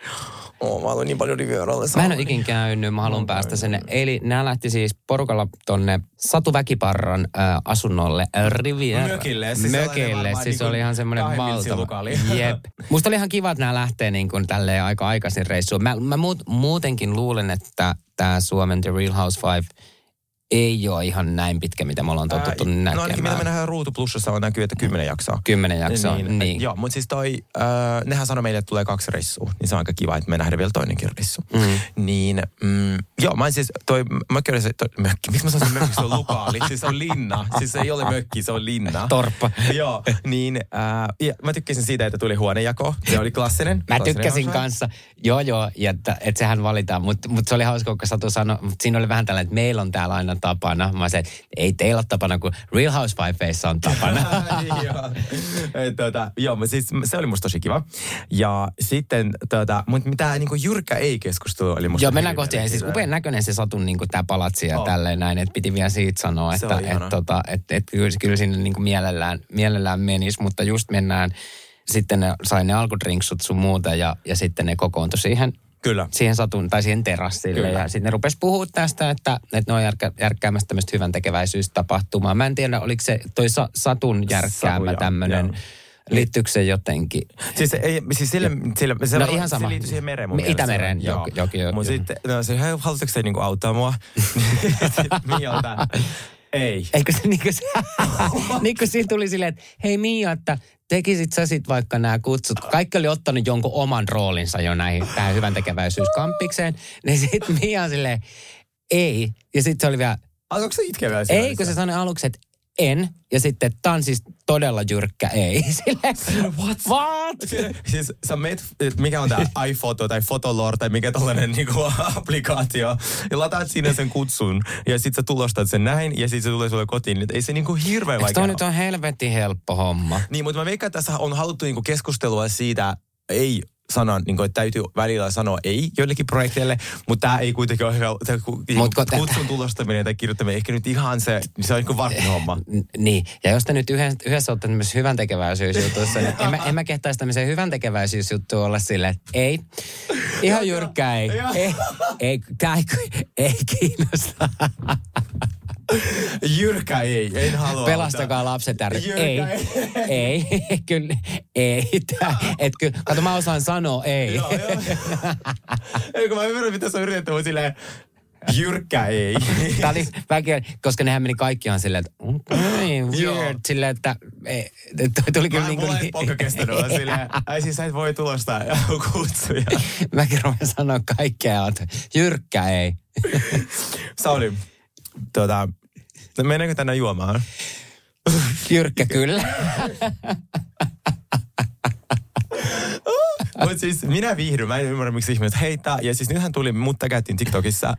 Oh, mä haluan niin paljon Rivieralle. Mä en ole ikin käynyt, mä haluan päästä sinne. Eli nämä lähti siis porukalla tonne Satu Väkiparran äh, asunnolle äh, Riviera. Mökille, siis Mökille, varmaan siis niin oli ihan semmoinen valtava. [LAUGHS] Jep. Musta oli ihan kiva, että nämä lähtee niin kuin tälleen aika aikaisin reissuun. Mä, mä muut, muutenkin luulen, että tämä Suomen The Real Housewife ei ole ihan näin pitkä, mitä me ollaan totuttu Ää, näkemään. No ainakin mitä me nähdään Ruutu Plussassa on näkyy, että kymmenen jaksoa. Kymmenen jaksoa, niin. niin. Joo, mutta siis toi, äh, nehän sanoi meille, että tulee kaksi reissua, niin se on aika kiva, että me nähdään vielä toinenkin reissu. Mm. Niin, mm, joo, mä siis, toi mökki oli se, toi, mökki, miksi mä sanoisin mökki, se on [LAUGHS] lukaali, siis se on linna, siis se ei ole mökki, se on linna. Torppa. joo, niin äh, ja mä tykkäsin siitä, että tuli huonejako, se oli klassinen. Mä klassinen tykkäsin osa. kanssa, joo joo, ja että, että sehän valitaan, mutta mut se oli hauska, kun Satu sanoi, mutta siinä oli vähän tällainen, että meillä on täällä aina tapana. Mä se, ei teillä ole tapana, kun Real Housewifeissa on tapana. [LAUGHS] joo. Et, tota, joo, mutta siis se oli musta tosi kiva. Ja sitten, tota, mutta mitä niin jyrkkä ei-keskustelu oli musta Joo, mennään kohti. Siis upean näköinen se Satun niin tämä palatsi ja On. tälleen näin, että piti vielä siitä sanoa, Se että et, tota, et, et, kyllä, kyllä sinne niin mielellään, mielellään menisi, mutta just mennään, sitten ne sai ne alkudrinksut sun muuta ja, ja sitten ne kokoontui siihen Kyllä. siihen satun, tai siihen terassille. Kyllä. Ja sitten ne rupes puhua tästä, että, että ne on järkä, järkkäämässä tämmöistä hyvän tekeväisyystapahtumaa. Mä en tiedä, oliko se toi sa, satun järkkäämä tämmöinen, liittyykö se jotenkin? Siis, ei, siis sille, sille, se, No ihan sama. se liittyy siihen mereen mun. Itämereen, joo, joo, joo, Mutta sitten, no se, hei, haluatteko te niinku auttaa mua? [LAUGHS] Mialta. Ei. Eikö se niin kuin, se, [LAUGHS] niin kuin siinä tuli silleen, että hei Mia, että tekisit sä sit vaikka nämä kutsut. Kaikki oli ottanut jonkun oman roolinsa jo näihin, tähän hyvän tekeväisyyskampikseen. Niin sitten Mia silleen, ei. Ja sitten se oli vielä, Alkoiko se itkevää ei, kun se sanoi aluksi, että en. Ja sitten, tämä on siis todella jyrkkä ei. [LAUGHS] Silleen, what? What? [LAUGHS] Siis sä meet, mikä on tää [LAUGHS] iPhoto tai Fotolore tai mikä tollanen niinku applikaatio. Ja lataat sinne sen kutsun. Ja sit sä tulostat sen näin ja sit se tulee sulle kotiin. Niin ei se niinku hirveän vaikea toi nyt on helvetin helppo homma? Niin, mutta mä veikkaan, että tässä on haluttu niinku keskustelua siitä, ei sanan, niin kuin, että täytyy välillä sanoa ei joillekin projekteille, mutta tämä ei kuitenkin ole hyvä, tää ku- Mut kun tä- kutsun tulostaminen tai kirjoittaminen, ehkä nyt ihan se, niin se on niin varmin homma. N- niin, ja jos te nyt yhdessä, yhdessä olette tämmöisessä hyvän tekeväisyysjutussa, niin en mä, en mä kehtaisi tämmöiseen hyvän tekeväisyysjuttuun olla silleen, että ei, ihan jyrkkä ei, ei, ei, tää ei, ei kiinnosta. [LAUGHS] Jyrkä ei, en halua. Pelastakaa lapset ry. Jyrkä Ei, ei, [LAUGHS] [LAUGHS] kyllä, ei. Et kyllä, kato mä osaan sanoa ei. Joo, joo. Ei, kun mä ymmärrän, mitä sä yrität, mutta silleen, jyrkkä ei. Tämä oli väkeä, koska nehän meni kaikkiaan silleen, että okay, weird, silleen, että ei, toi tuli kyllä Mä, niin mulla ei kuin... pokka kestänyt silleen, ai siis sä et voi tulostaa kutsuja. Mäkin rupean sanoa kaikkea, että jyrkkä ei. Sauli, tuota, mennäänkö tänne juomaan? Jyrkkä kyllä. Mutta siis minä viihdyn, mä en ymmärrä miksi ihmiset heittää. Ja siis nythän tuli, mutta käytiin TikTokissa äh,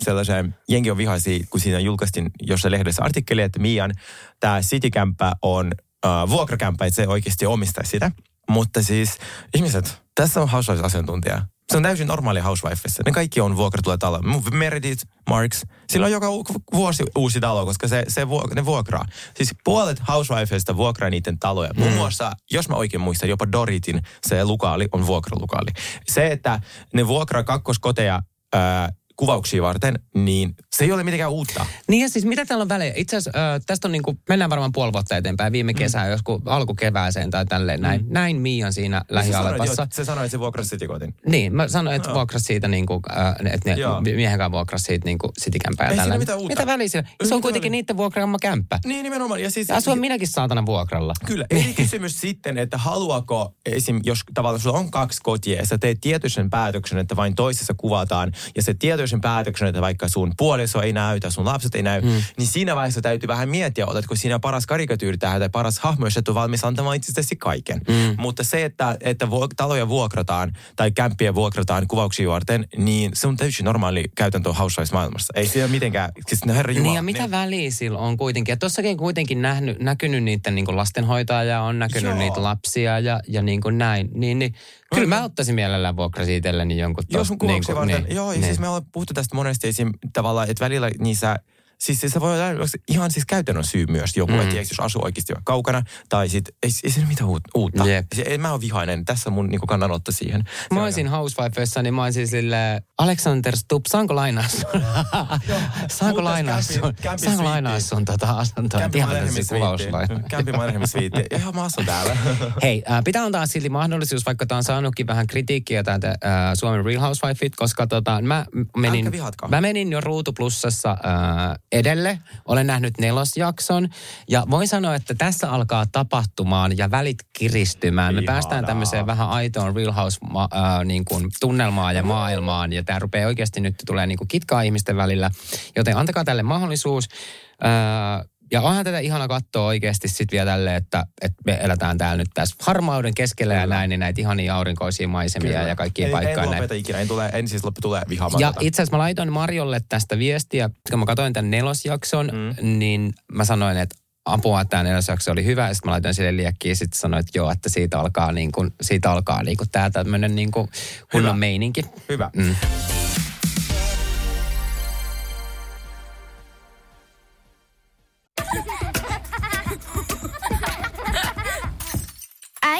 sellaisen, jengi on vihaisi, kun siinä julkaistiin jossain lehdessä artikkeli, että Mian tämä citykämppä on äh, vuokrakämppä, että se oikeasti omistaisi sitä. Mutta siis ihmiset, tässä on housewives-asiantuntija. Se on täysin normaali housewifeissa. Ne kaikki on vuokratulla talo. Meredith, Marks, sillä on joka vuosi uusi talo, koska se, se vuok, ne vuokraa. Siis puolet housewifeista vuokraa niiden taloja. Mm. Muun muassa, jos mä oikein muistan, jopa Doritin se lukaali on vuokralukaali. Se, että ne vuokraa kakkoskoteja ää, kuvauksia varten, niin se ei ole mitenkään uutta. Niin ja siis mitä täällä on väliä? Itse asiassa äh, tästä on niin kuin, mennään varmaan puoli vuotta eteenpäin, viime kesään, mm. joskus alkukevääseen tai tälleen näin. Mm. Näin Mian siinä lähialepassa. että- se sanoi, että se vuokrasi sitikotin. Niin, mä sanoin, että vuokras siitä niin kuin, äh, että ne Joo. miehen kanssa vuokras siitä niin kuin citykämpää ja Ei siinä mitään uutta. Mitä väliä? Ei Se on mitään kuitenkin väliä. niiden vuokraama kämppä. Niin nimenomaan. Ja siis, Ja asun minäkin saatana vuokralla. Kyllä, eri kysymys sitten, että haluaako esim. jos tavallaan sulla on kaksi kotia ja sä teet tietoisen päätöksen, että vain toisessa kuvataan ja se tietoisen päätöksen, että vaikka sun puoliso ei näytä, sun lapset ei näy, mm. niin siinä vaiheessa täytyy vähän miettiä, otatko siinä paras karikatyyri tähän tai paras hahmo, jos et ole valmis antamaan itsestäsi kaiken. Mm. Mutta se, että, että taloja vuokrataan tai kämppiä vuokrataan kuvauksia varten, niin se on täysin normaali käytäntö Housewives-maailmassa. Ei siinä mitenkään, siis no herra Jumala. Niin ja mitä väliä sillä on kuitenkin? Ja tossakin kuitenkin nähnyt, näkynyt niiden niin lastenhoitajaa, on näkynyt Joo. niitä lapsia ja, ja niin kuin näin. Niin, niin, kyllä mä ottaisin mielellään vuokrasi itselleni jonkun Jos sun kuvauksia niin varten. Joo, ja siis me ollaan puhuttu tästä monesti esim. tavallaan, että välillä niissä Siis se voi olla ihan siis käytännön syy myös joku, mm. että jos asuu oikeasti kaukana, tai sit, ei, ei siinä mitään uut- uutta. Jep. Se, ei, mä oon vihainen, tässä on mun niin kannanotto siihen. Se Mä olisin housewifeissa, niin mä olisin sille Alexander Stubb, saanko lainaa sun? [LAUGHS] saanko lainaa sun? Saanko lainaa sun tota asuntoa? Kämpi Ihan Mannerheimin Mannerheimin sviitti. Ihan mä asun täällä. [LAUGHS] Hei, äh, pitää antaa silti mahdollisuus, vaikka tämä on saanutkin vähän kritiikkiä täältä äh, Suomen Real Housewifeit, koska tota, mä menin, mä menin jo Ruutu Plussassa äh, edelle. Olen nähnyt nelosjakson ja voin sanoa, että tässä alkaa tapahtumaan ja välit kiristymään. Me Ihanaa. päästään tämmöiseen vähän aitoon Real House ma- äh, niin kuin tunnelmaan ja maailmaan ja tämä rupeaa oikeasti nyt tulee niin kuin kitkaa ihmisten välillä. Joten antakaa tälle mahdollisuus. Äh, ja onhan tätä ihana katsoa oikeasti sitten vielä tälleen, että, että me eletään täällä nyt tässä harmauden keskellä ja näin, niin näitä ihania aurinkoisia maisemia ja kaikkia en, paikkoja en näin. lopeta ikinä, en, tule, en siis loppu tulee vihaamaan Ja itse asiassa mä laitoin Marjolle tästä viestiä, kun mä katsoin tämän nelosjakson, mm. niin mä sanoin, että apua, että tämä nelosjakso oli hyvä. Ja sitten mä laitoin sille liekkiin ja sitten sanoin, että joo, että siitä alkaa, niin kuin, siitä alkaa niin kuin tämä tämmöinen niin kuin kunnon Hyvä. meininki. Hyvä. Mm.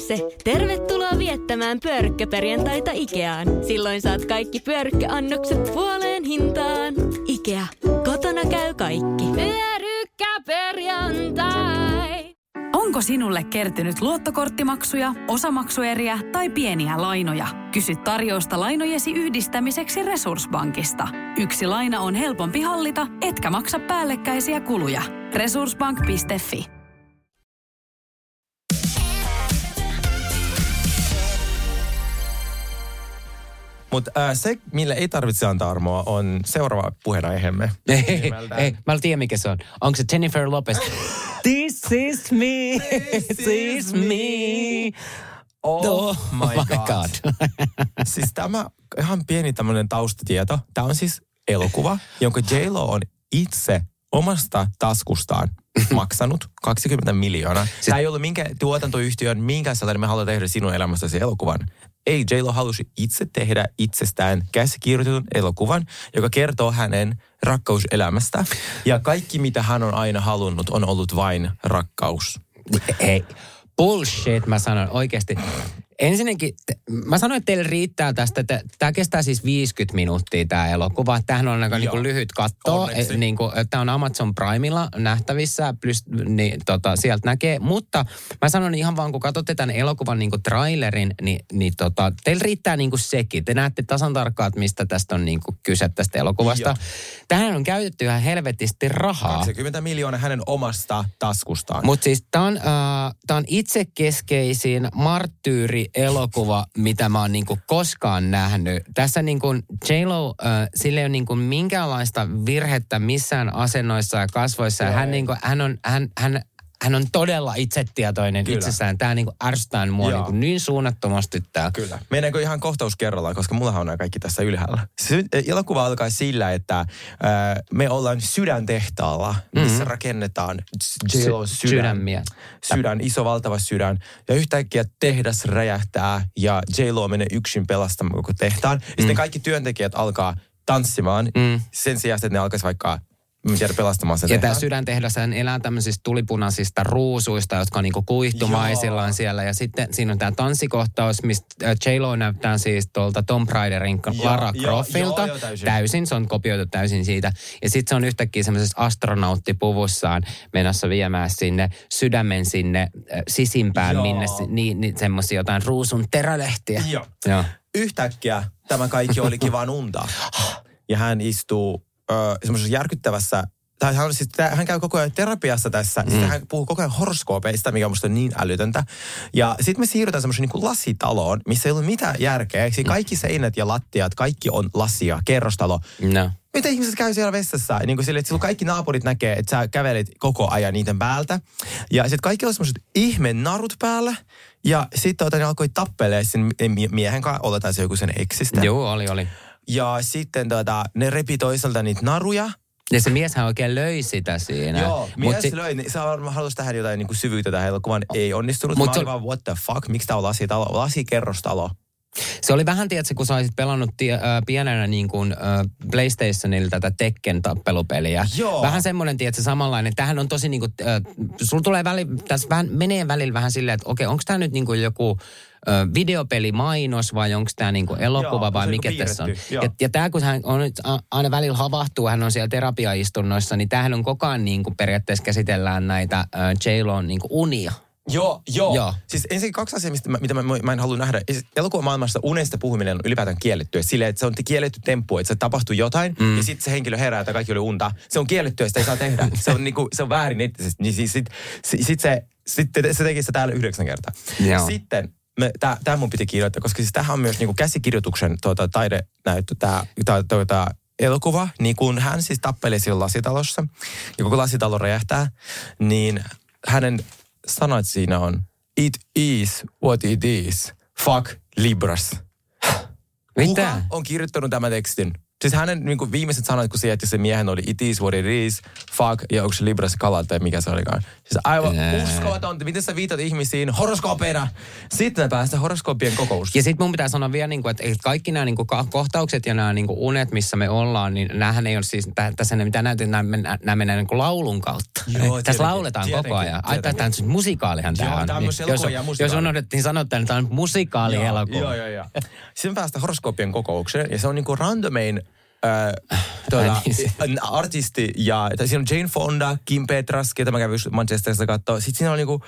se! Tervetuloa viettämään pyörykkäperjantaita Ikeaan. Silloin saat kaikki pyörykkäannokset puoleen hintaan. Ikea. Kotona käy kaikki. Pyörykkäperjantai! Onko sinulle kertynyt luottokorttimaksuja, osamaksueriä tai pieniä lainoja? Kysy tarjousta lainojesi yhdistämiseksi Resurssbankista. Yksi laina on helpompi hallita, etkä maksa päällekkäisiä kuluja. Resurssbank.fi Mutta äh, se, mille ei tarvitse antaa armoa, on seuraava puheenaiheemme. Ei, ei, mä en tiedä mikä se on. Onko se Jennifer Lopez? [LAUGHS] This is me, this is me. Oh, my god. god. [LAUGHS] siis tämä ihan pieni tämmöinen taustatieto. Tämä on siis elokuva, jonka J-Lo on itse omasta taskustaan [LAUGHS] maksanut 20 miljoonaa. Siis... Tämä ei ollut minkä tuotantoyhtiön, minkä sellainen me haluamme tehdä sinun elämästäsi elokuvan. Ei, J-Lo halusi itse tehdä itsestään käsikirjoitetun elokuvan, joka kertoo hänen rakkauselämästä. Ja kaikki, mitä hän on aina halunnut, on ollut vain rakkaus. Ei, bullshit, mä sanon oikeasti. Ensinnäkin, te- mä sanoin, että teille riittää tästä, että tämä kestää siis 50 minuuttia tämä elokuva. Tämähän on aika niin kuin lyhyt katto. Onneksi. Niin kuin, tämä on Amazon Primella nähtävissä, plus, niin, tota, sieltä näkee. Mutta mä sanon ihan vaan, kun katsotte tämän elokuvan niin kuin trailerin, niin, niin tota, teillä riittää niin kuin sekin. Te näette tasan tarkkaan, että mistä tästä on niin kuin kyse tästä elokuvasta. Joo. Tähän on käytetty ihan helvetisti rahaa. 20 miljoonaa hänen omasta taskustaan. Mutta siis tämä on, äh, tää on itsekeskeisin marttyyri-elokuva, mitä mä oon niinku koskaan nähnyt. Tässä niinku J-Lo, äh, sillä ei ole niinku minkäänlaista virhettä missään asennoissa ja kasvoissa. Ja hän, niinku, hän, on, hän, hän, hän on todella itsetietoinen Kyllä. itsessään. Tämä niinku ärsyttää mua Joo. niinku niin suunnattomasti tää. Kyllä. Mennäänkö ihan kohtaus kerrallaan, koska mullahan on nämä kaikki tässä ylhäällä. Se elokuva alkaa sillä, että äh, me ollaan sydäntehtaalla, missä mm-hmm. rakennetaan J-Lo Sy- sydän. sydämiä. Sydän, iso valtava sydän. Ja yhtäkkiä tehdas räjähtää ja J-Lo menee yksin pelastamaan koko tehtaan. Ja sitten kaikki työntekijät alkaa tanssimaan Mm. sen sijaan, että ne alkaisi vaikka en tiedä, pelastamaan sen Ja tämä sydäntehdas elää tämmöisistä tulipunaisista ruusuista, jotka on niinku kuihtumaisillaan Joo. siellä. Ja sitten siinä on tämä tanssikohtaus, mistä äh, J-Lo näyttää siis tuolta Tomb Raiderin Joo, Lara joo, täysin. täysin, se on kopioitu täysin siitä. Ja sitten se on yhtäkkiä semmoisessa astronauttipuvussaan menossa viemään sinne sydämen sinne äh, sisimpään, Joo. minne niin, niin semmoisia jotain ruusun terälehtiä. Joo. Joo. yhtäkkiä tämä kaikki olikin vain unta. [GASPS] Ja hän istuu semmoisessa järkyttävässä, tai hän, on siis, hän käy koko ajan terapiassa tässä. Mm. Sitten hän puhuu koko ajan horoskoopeista, mikä on musta niin älytöntä. Ja sitten me siirrytään semmoiseen niin lasitaloon, missä ei ollut mitään järkeä. Siis kaikki seinät ja lattiat, kaikki on lasia, kerrostalo. No. Miten ihmiset käy siellä vessassa? Niin kuin sille, että kaikki naapurit näkee, että sä kävelet koko ajan niiden päältä. Ja sitten kaikki oli semmoiset ihme narut päällä. Ja sitten tota, ne alkoi tappelee sen mie- miehen kanssa, oletaan se joku sen eksistä. Joo, oli, oli. Ja sitten tota, ne repi toiselta niitä naruja. Ja se mieshän oikein löi sitä siinä. Joo, Mut mies si- löi. Niin, se varmaan halusi tähän jotain niin kuin syvyyttä tähän elokuvan. Ei onnistunut. Mut Mut se- Mä olin vaan, what the fuck, miksi tää on lasitalo, lasikerrostalo? Se oli vähän, tiedätkö, kun sä olisit pelannut tie, äh, pienenä niin kuin, äh, PlayStationilla tätä Tekken tappelupeliä. Joo. Vähän semmoinen, tiedätkö, samanlainen. Tähän on tosi niin kuin, äh, sulla tulee väli, tässä vähän, menee välillä vähän silleen, että okei, onko tämä nyt niin kuin joku videopelimainos vai onko tämä niin kuin elokuva Joo, vai mikä niinku tässä on. joo. Ja, ja tämä kun hän on nyt aina välillä havahtuu, hän on siellä terapiaistunnoissa, niin tämähän on koko ajan niin kuin periaatteessa käsitellään näitä äh, J-Lon niin kuin unia. Joo, joo. Joo. Siis ensin kaksi asiaa, mistä mä, mitä mä, mä en halua nähdä. Siis Elokuvamaailmassa unesta puhuminen on ylipäätään kiellettyä. Silleen, että se on kielletty temppu, että se tapahtuu jotain mm. ja sitten se henkilö herää, että kaikki oli unta. Se on kiellettyä, sitä ei saa tehdä. [LAUGHS] se, on niinku, se on väärin eettisesti. Niin siis sit, sit, sit se, sitten se teki sitä täällä yhdeksän kertaa. Joo. Sitten tämä mun piti kirjoittaa, koska siis tämähän on myös niinku käsikirjoituksen tuota, taidenäyttö, tämä tuota, elokuva. Niin kun hän siis tappeli siellä lasitalossa ja koko lasitalo räjähtää, niin hänen sanat siinä on It is what it is. Fuck Libras. Mitä? Kuka on kirjoittanut tämän tekstin? Siis hänen niin kuin viimeiset sanat, kun se jätti sen miehen, oli it is what it is, fuck, ja onko se Libras kala tai mikä se olikaan. Siis aivan uskomatonta. Miten sä viitat ihmisiin horoskoopeina? Sitten me päästään horoskoopien kokous. Ja sitten mun pitää sanoa vielä, niin kuin, että kaikki nämä niin kuin, kohtaukset ja nämä niin kuin, unet, missä me ollaan, niin näähän ei ole siis, tä- tässä ne mitä näytetään, nämä, nämä mennään niin kuin laulun kautta. Joo, tässä lauletaan tietenkin, koko ajan. Ai, tämä on siis musikaalihan tämä on. tää on Niin, myös elokuva jos, ja jos musikaali. unohdettiin sanoa, että tämä on musikaali-elokuva. Joo, joo, joo. Sitten me päästään horoskoopien kokoukseen, ja se on niinku randomein äh, tuota, niin. artisti, ja tai siinä on Jane Fonda, Kim Petras, ketä mä kävin Manchesterissa katsoa. Sitten siinä on niinku,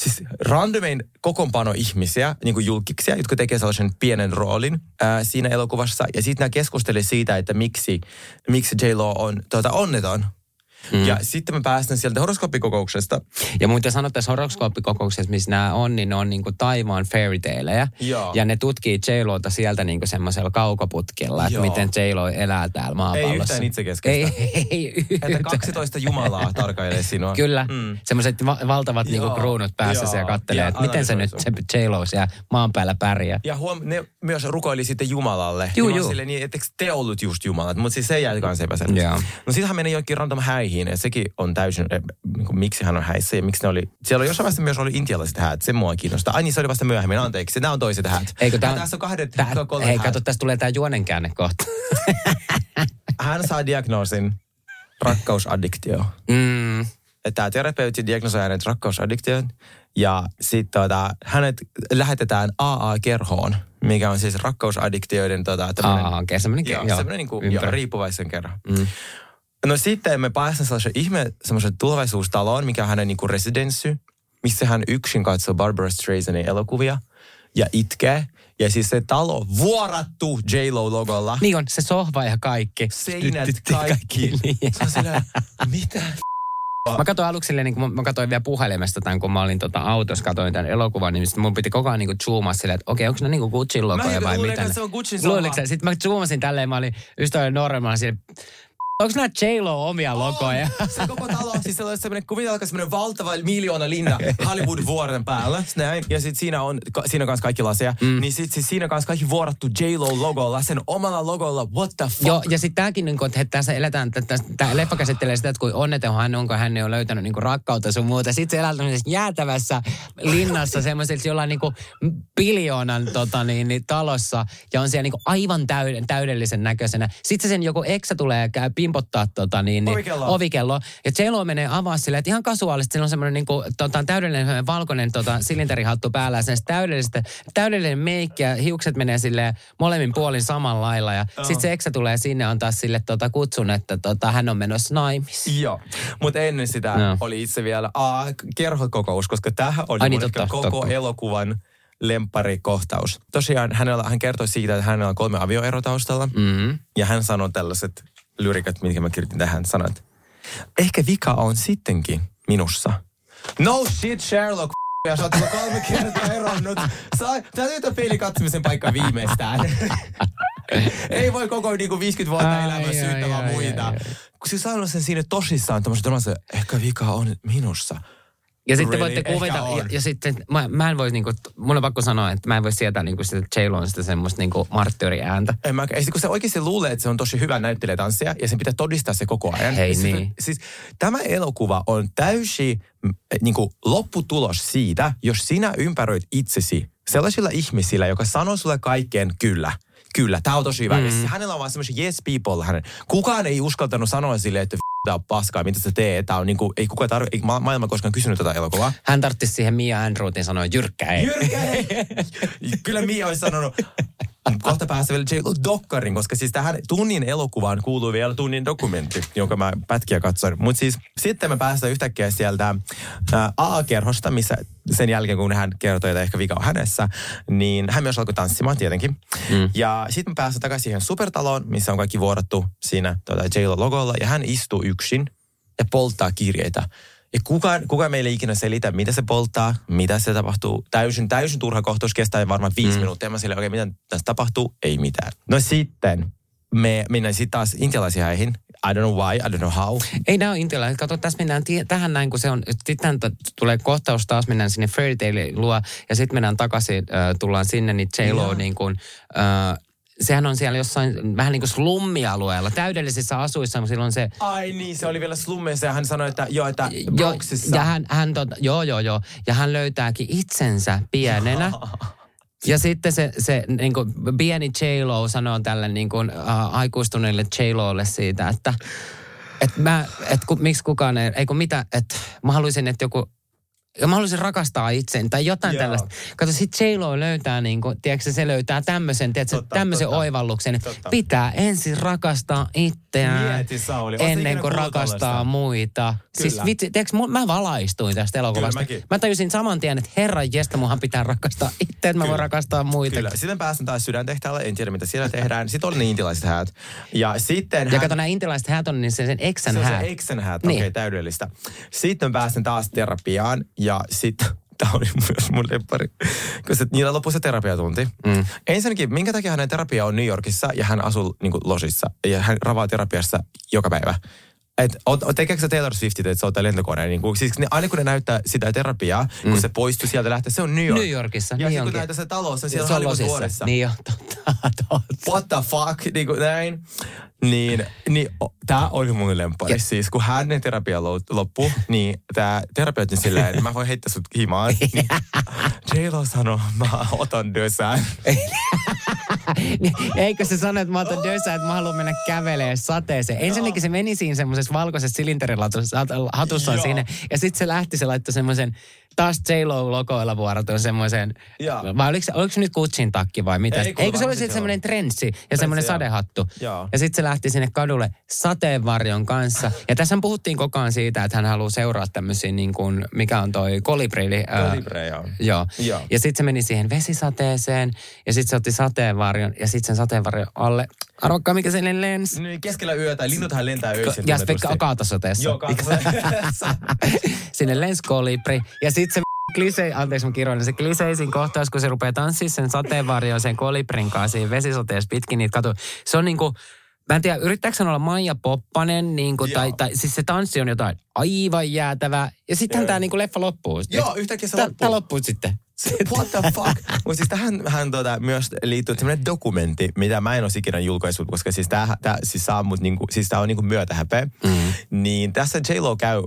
siis randomein kokoonpano ihmisiä, niin kuin julkiksia, jotka tekee sellaisen pienen roolin ää, siinä elokuvassa. Ja sitten nämä keskusteli siitä, että miksi, miksi J-Lo on tuota, onneton. Mm. Ja sitten me päästään sieltä horoskooppikokouksesta. Ja muuten sanoa tässä horoskooppikokouksessa, missä nämä on, niin ne on niinku taivaan fairy taleja. Ja ne tutkii J-Lota sieltä niinku semmoisella kaukoputkella, että Joo. miten J-Lo elää täällä maapallossa. yhtään itsekeskeistä. Ei, ei yhtään. Että 12 Jumalaa tarkailee sinua. Kyllä, Mm. mm. semmoiset va- valtavat niinku kruunut päässä ja kattelee, että miten se nyt se J-Lo siellä maan päällä pärjää. Ja huom, ne myös rukoili sitten Jumalalle. Juu, niin mä juu. Silleen, niin, etteikö te ollut just Jumalat? Mutta siis se jäi kanssa epäselväksi. Joo. No siitähän meni jokin random häihin ja sekin on täysin, eh, niin kuin, miksi hän on häissä ja miksi ne oli. Siellä oli jossain vaiheessa myös oli intialaiset häät, se mua kiinnostaa. Ai niin, se oli vasta myöhemmin, anteeksi. Nämä on toiset häät. Eikö tää, Ja tässä on kahdet, tää, tää, kolme hei, häät. kato, tästä tulee tämä juonenkäänne kohta. [LAUGHS] Hän saa diagnoosin rakkausaddiktio. mm. Tämä terapeutti diagnosoi hänet rakkausaddiktion ja sitten tota, hänet lähetetään AA-kerhoon, mikä on siis rakkausaddiktioiden tota, tämmönen- Aa, okei, semmoinen Joo, joo, semmoinen niin kuin, joo, riippuvaisen kerran. Mm. No sitten me päästään sellaisen ihme semmoisen tulevaisuustaloon, mikä on hänen niin residenssi, missä hän yksin katsoo Barbara Streisandia elokuvia ja itkee. Ja siis se talo vuorattu J-Lo-logolla. Niin on, se sohva ja kaikki. Seinät tyt- kaikki. Niin. Se on sillä, mitä? Mä katsoin aluksi silleen, niin kun mä- mä katsoin vielä puhelimesta tämän, kun mä olin tota autossa, katsoin tämän elokuvan, niin mun piti koko ajan niin zoomaa silleen, että okei, onko ne niin Gucciin logoja Mä vai mitä? ne- se on sä? Sitten mä zoomasin tälleen, mä olin ystävälle Norman silleen, onko nämä J-Lo omia logoja? [LAUGHS] Se koko talo, siis se on semmoinen, kuvitelkaa semmoinen valtava miljoona linna Hollywood-vuoren päällä. Näin. Ja sitten siinä on, ka- siinä on kanssa kaikki laseja. Mm. Niin sitten siis siinä on kanssa kaikki vuorattu J-Lo-logolla, sen omalla logolla. What the fuck? Joo, ja sitten tämäkin, niin että tässä eletään, tämä leffa käsittelee sitä, että kuin onneton hän onko hän on löytänyt niin rakkautta sun muuta. Sitten se elää tämmöisessä jäätävässä linnassa, [LAUGHS] semmoisessa jollain niin kuin biljoonan tota, niin, niin, talossa, ja on siellä niin kuin aivan täyd, täydellisen näköisenä. Sitten sen joku eksä tulee ja käy pimpottaa tota, niin, niin, Ovikello. ovikello. Ja J-Lo menee avaa silleen, että ihan kasuaalisesti sillä on semmoinen niin kuin, tota, täydellinen valkoinen tota, silinterihattu päällä, ja sen täydellistä, täydellinen meikki, ja hiukset menee sille molemmin puolin samalla lailla. Ja sitten se eksä tulee sinne antaa sille tota, kutsun, että tota, hän on menossa naimisiin. Joo, mutta ennen sitä Joo. oli itse vielä aa, kerhokokous, koska tämähän oli Ai niin, totta, koko totta. elokuvan lempparikohtaus. Tosiaan hänellä, hän kertoi siitä, että hänellä on kolme avioerotaustalla. Mm-hmm. Ja hän sanoi tällaiset lyrikat, mitkä mä kirjoitin tähän. Sanat, ehkä vika on sittenkin minussa. No shit, Sherlock. [LAUGHS] Ja sä oot kolme kertaa eronnut. Saa, täytyy tämä peilin katsomisen paikka viimeistään. [LAUGHS] Ei voi koko niinku 50 vuotta Ai, elämää ai, syyttämään ai, muita. ai, ai. Kun se sanoi sen siinä tosissaan, tämmöisen ehkä vika on minussa. Ja sitten Really? voitte on. ja, ja sitten mä, mä en voisi, niinku, mun on pakko sanoa, että mä en voi sietää niinku sitä j sitä semmoista niinku marttyyriääntä. En mä, ei, kun se oikeasti luulee, että se on tosi hyvä näyttelijä tanssia ja sen pitää todistaa se koko ajan. Hei siis- niin. Siis, tämä elokuva on täysi mm, niin kuin lopputulos siitä, jos sinä ympäröit itsesi sellaisilla ihmisillä, joka sanoo sulle kaikkeen kyllä. Kyllä, tämä on tosi hyvä. Mm. Ja hänellä on vaan semmoisia yes people. Hänen. Kukaan ei uskaltanut sanoa sille, että tämä on paskaa, mitä sä teet. Tää on niin kuin, ei kukaan tarvi, ei ma- maailma koskaan kysynyt tätä elokuvaa. Hän tarttisi siihen Mia Andrewtin sanoa jyrkkä ei. Jyrkä ei. [LAUGHS] Kyllä Mia olisi sanonut, kohta pääsee vielä J. Dokkarin, koska siis tähän tunnin elokuvaan kuuluu vielä tunnin dokumentti, jonka mä pätkiä katsoin. Mutta siis sitten me päästään yhtäkkiä sieltä ää, A-kerhosta, missä sen jälkeen kun hän kertoi, että ehkä vika on hänessä, niin hän myös alkoi tanssimaan tietenkin. Mm. Ja sitten me päästään takaisin siihen supertaloon, missä on kaikki vuorattu siinä tuota, J-logolla, ja hän istuu yksin ja polttaa kirjeitä. Ja kukaan, kukaan meille ei ikinä selitä, mitä se polttaa, mitä se tapahtuu. Täysin, täysin turha kohtaus kestää varmaan viisi mm. minuuttia. Mä sille, okei, okay, mitä tässä tapahtuu? Ei mitään. No sitten me mennään sitten taas intialaisiin häihin. I don't know why, I don't know how. Ei nämä ole intialaiset. Kato, tässä mennään tie- tähän näin, kun se on, sitten tulee kohtaus taas, mennään sinne Fairy Tale luo, ja sitten mennään takaisin, äh, tullaan sinne, niin J-Lo Joo. niin kuin, äh, sehän on siellä jossain vähän niin kuin slummialueella, täydellisissä asuissa, mutta silloin se... Ai niin, se oli vielä slummeissa ja hän sanoi, että joo, että Jo, ja hän, hän tota, joo, joo, joo. Ja hän löytääkin itsensä pienenä. [LAUGHS] Ja sitten se, se niin kuin pieni J-Lo sanoo tälle niin kuin, äh, aikuistuneelle J-Lolle siitä, että et mä, et ku, miksi kukaan ei, ei kun mitä, että mä haluaisin, että joku, ja mä haluaisin rakastaa itseäni tai jotain Joo. tällaista. Kato, sit J-Lo löytää, niin kuin, tiedätkö, se löytää tämmöisen, tiedätkö, Totta, tämmöisen totta. oivalluksen. Totta. Pitää ensin rakastaa itseään Mieti, Sauli, ootko ennen kuin rakastaa tällaista? muita. Siis Kyllä. vitsi, tiedätkö, mä valaistuin tästä elokuvasta. Kyllä. Mä tajusin saman tien, että herran jestä, munhan pitää rakastaa itse, että mä voin rakastaa muita. Kyllä. Sitten päästään taas sydäntehtaalle, en tiedä mitä siellä tehdään. Sitten oli ne intilaiset häät. Ja sitten Ja hän... kato, nämä intilaiset häät on niin se sen eksän Se on häät. se Exen häät, Niin. okei, okay, täydellistä. Sitten pääsen taas terapiaan ja sitten, [LAUGHS] tämä oli myös mun lemppari, koska niillä loppui se terapiatunti. Mm. Ensinnäkin, minkä takia hänen terapia on New Yorkissa ja hän asuu niin kuin losissa ja hän ravaa terapiassa joka päivä. Et, o- o- tekeekö se Taylor Swiftit, että se ottaa lentokoneen? Niin kuin, siis ne, aina kun ne näyttää sitä terapiaa, mm. kun se poistuu sieltä lähtee, se on New York. New Yorkissa, Ja niin sitten kun näyttää se on siellä on Hollywood losissa. vuodessa Niin jo, totta, [LAUGHS] totta. what the fuck, niin kuin näin. Niin, niin tää oli mun lemppari. Ja- Siis kun hänen terapia lo- loppui, niin tää terapeutti silleen, että mä voin heittää sut himaan. [LAUGHS] Niin J-Lo sanoi, mä otan dösään. Eikö se sano, että mä otan dösää, että mä haluan mennä kävelemään sateeseen. Ensinnäkin se meni siinä semmoisessa valkoisessa silinterilatussa Joo. siinä. Ja sitten se lähti, se laittoi semmoisen taas J-Lo-logoilla vuoratun semmoisen, Joo. vai oliko se, oliko se nyt Gucciin takki vai mitä? Ei, Eikö se oli varmasti sitten se semmoinen trenssi ja semmoinen sadehattu. Joo. Ja sitten se lähti sinne kadulle sateenvarjon kanssa. Ja tässä puhuttiin koko ajan siitä, että hän haluaa seuraa tämmöisiä niin kuin, mikä on toi kolibrili. ää, Kolibre, joo. Joo. Joo. Ja sitten se meni siihen vesisateeseen ja sitten se otti sateenvarjon ja sitten sen sateenvarjon alle. Arvokkaa, mikä sen lensi. Niin keskellä yötä, linnuthan lentää öisin. Ja sitten kaatasateessa. Joo, kaatasateessa. [LAUGHS] Sinne lensi kolibri. Ja sitten se klise, anteeksi mä kirjoin, se kliseisin kohtaus, kun se rupeaa tanssimaan sen sateenvarjon sen kolibrin kanssa siinä vesisateessa pitkin niitä katu. Se on niinku, mä en tiedä, yrittääkö sen olla Maija Poppanen, niinku, tai, Joo. tai, siis se tanssi on jotain aivan jäätävää. Ja sittenhän Joo. tämä niinku leffa loppuu. Joo, yhtäkkiä se loppuu. Tää loppuu sitten. What the fuck? [LAUGHS] Mutta siis tähän hän, tota, myös liittyy semmoinen dokumentti, mitä mä en ole ikinä julkaissut, koska siis tää, tää siis saa mut niinku, siis tää on niinku myötähäpeä. Mm. Niin tässä J-Lo käy,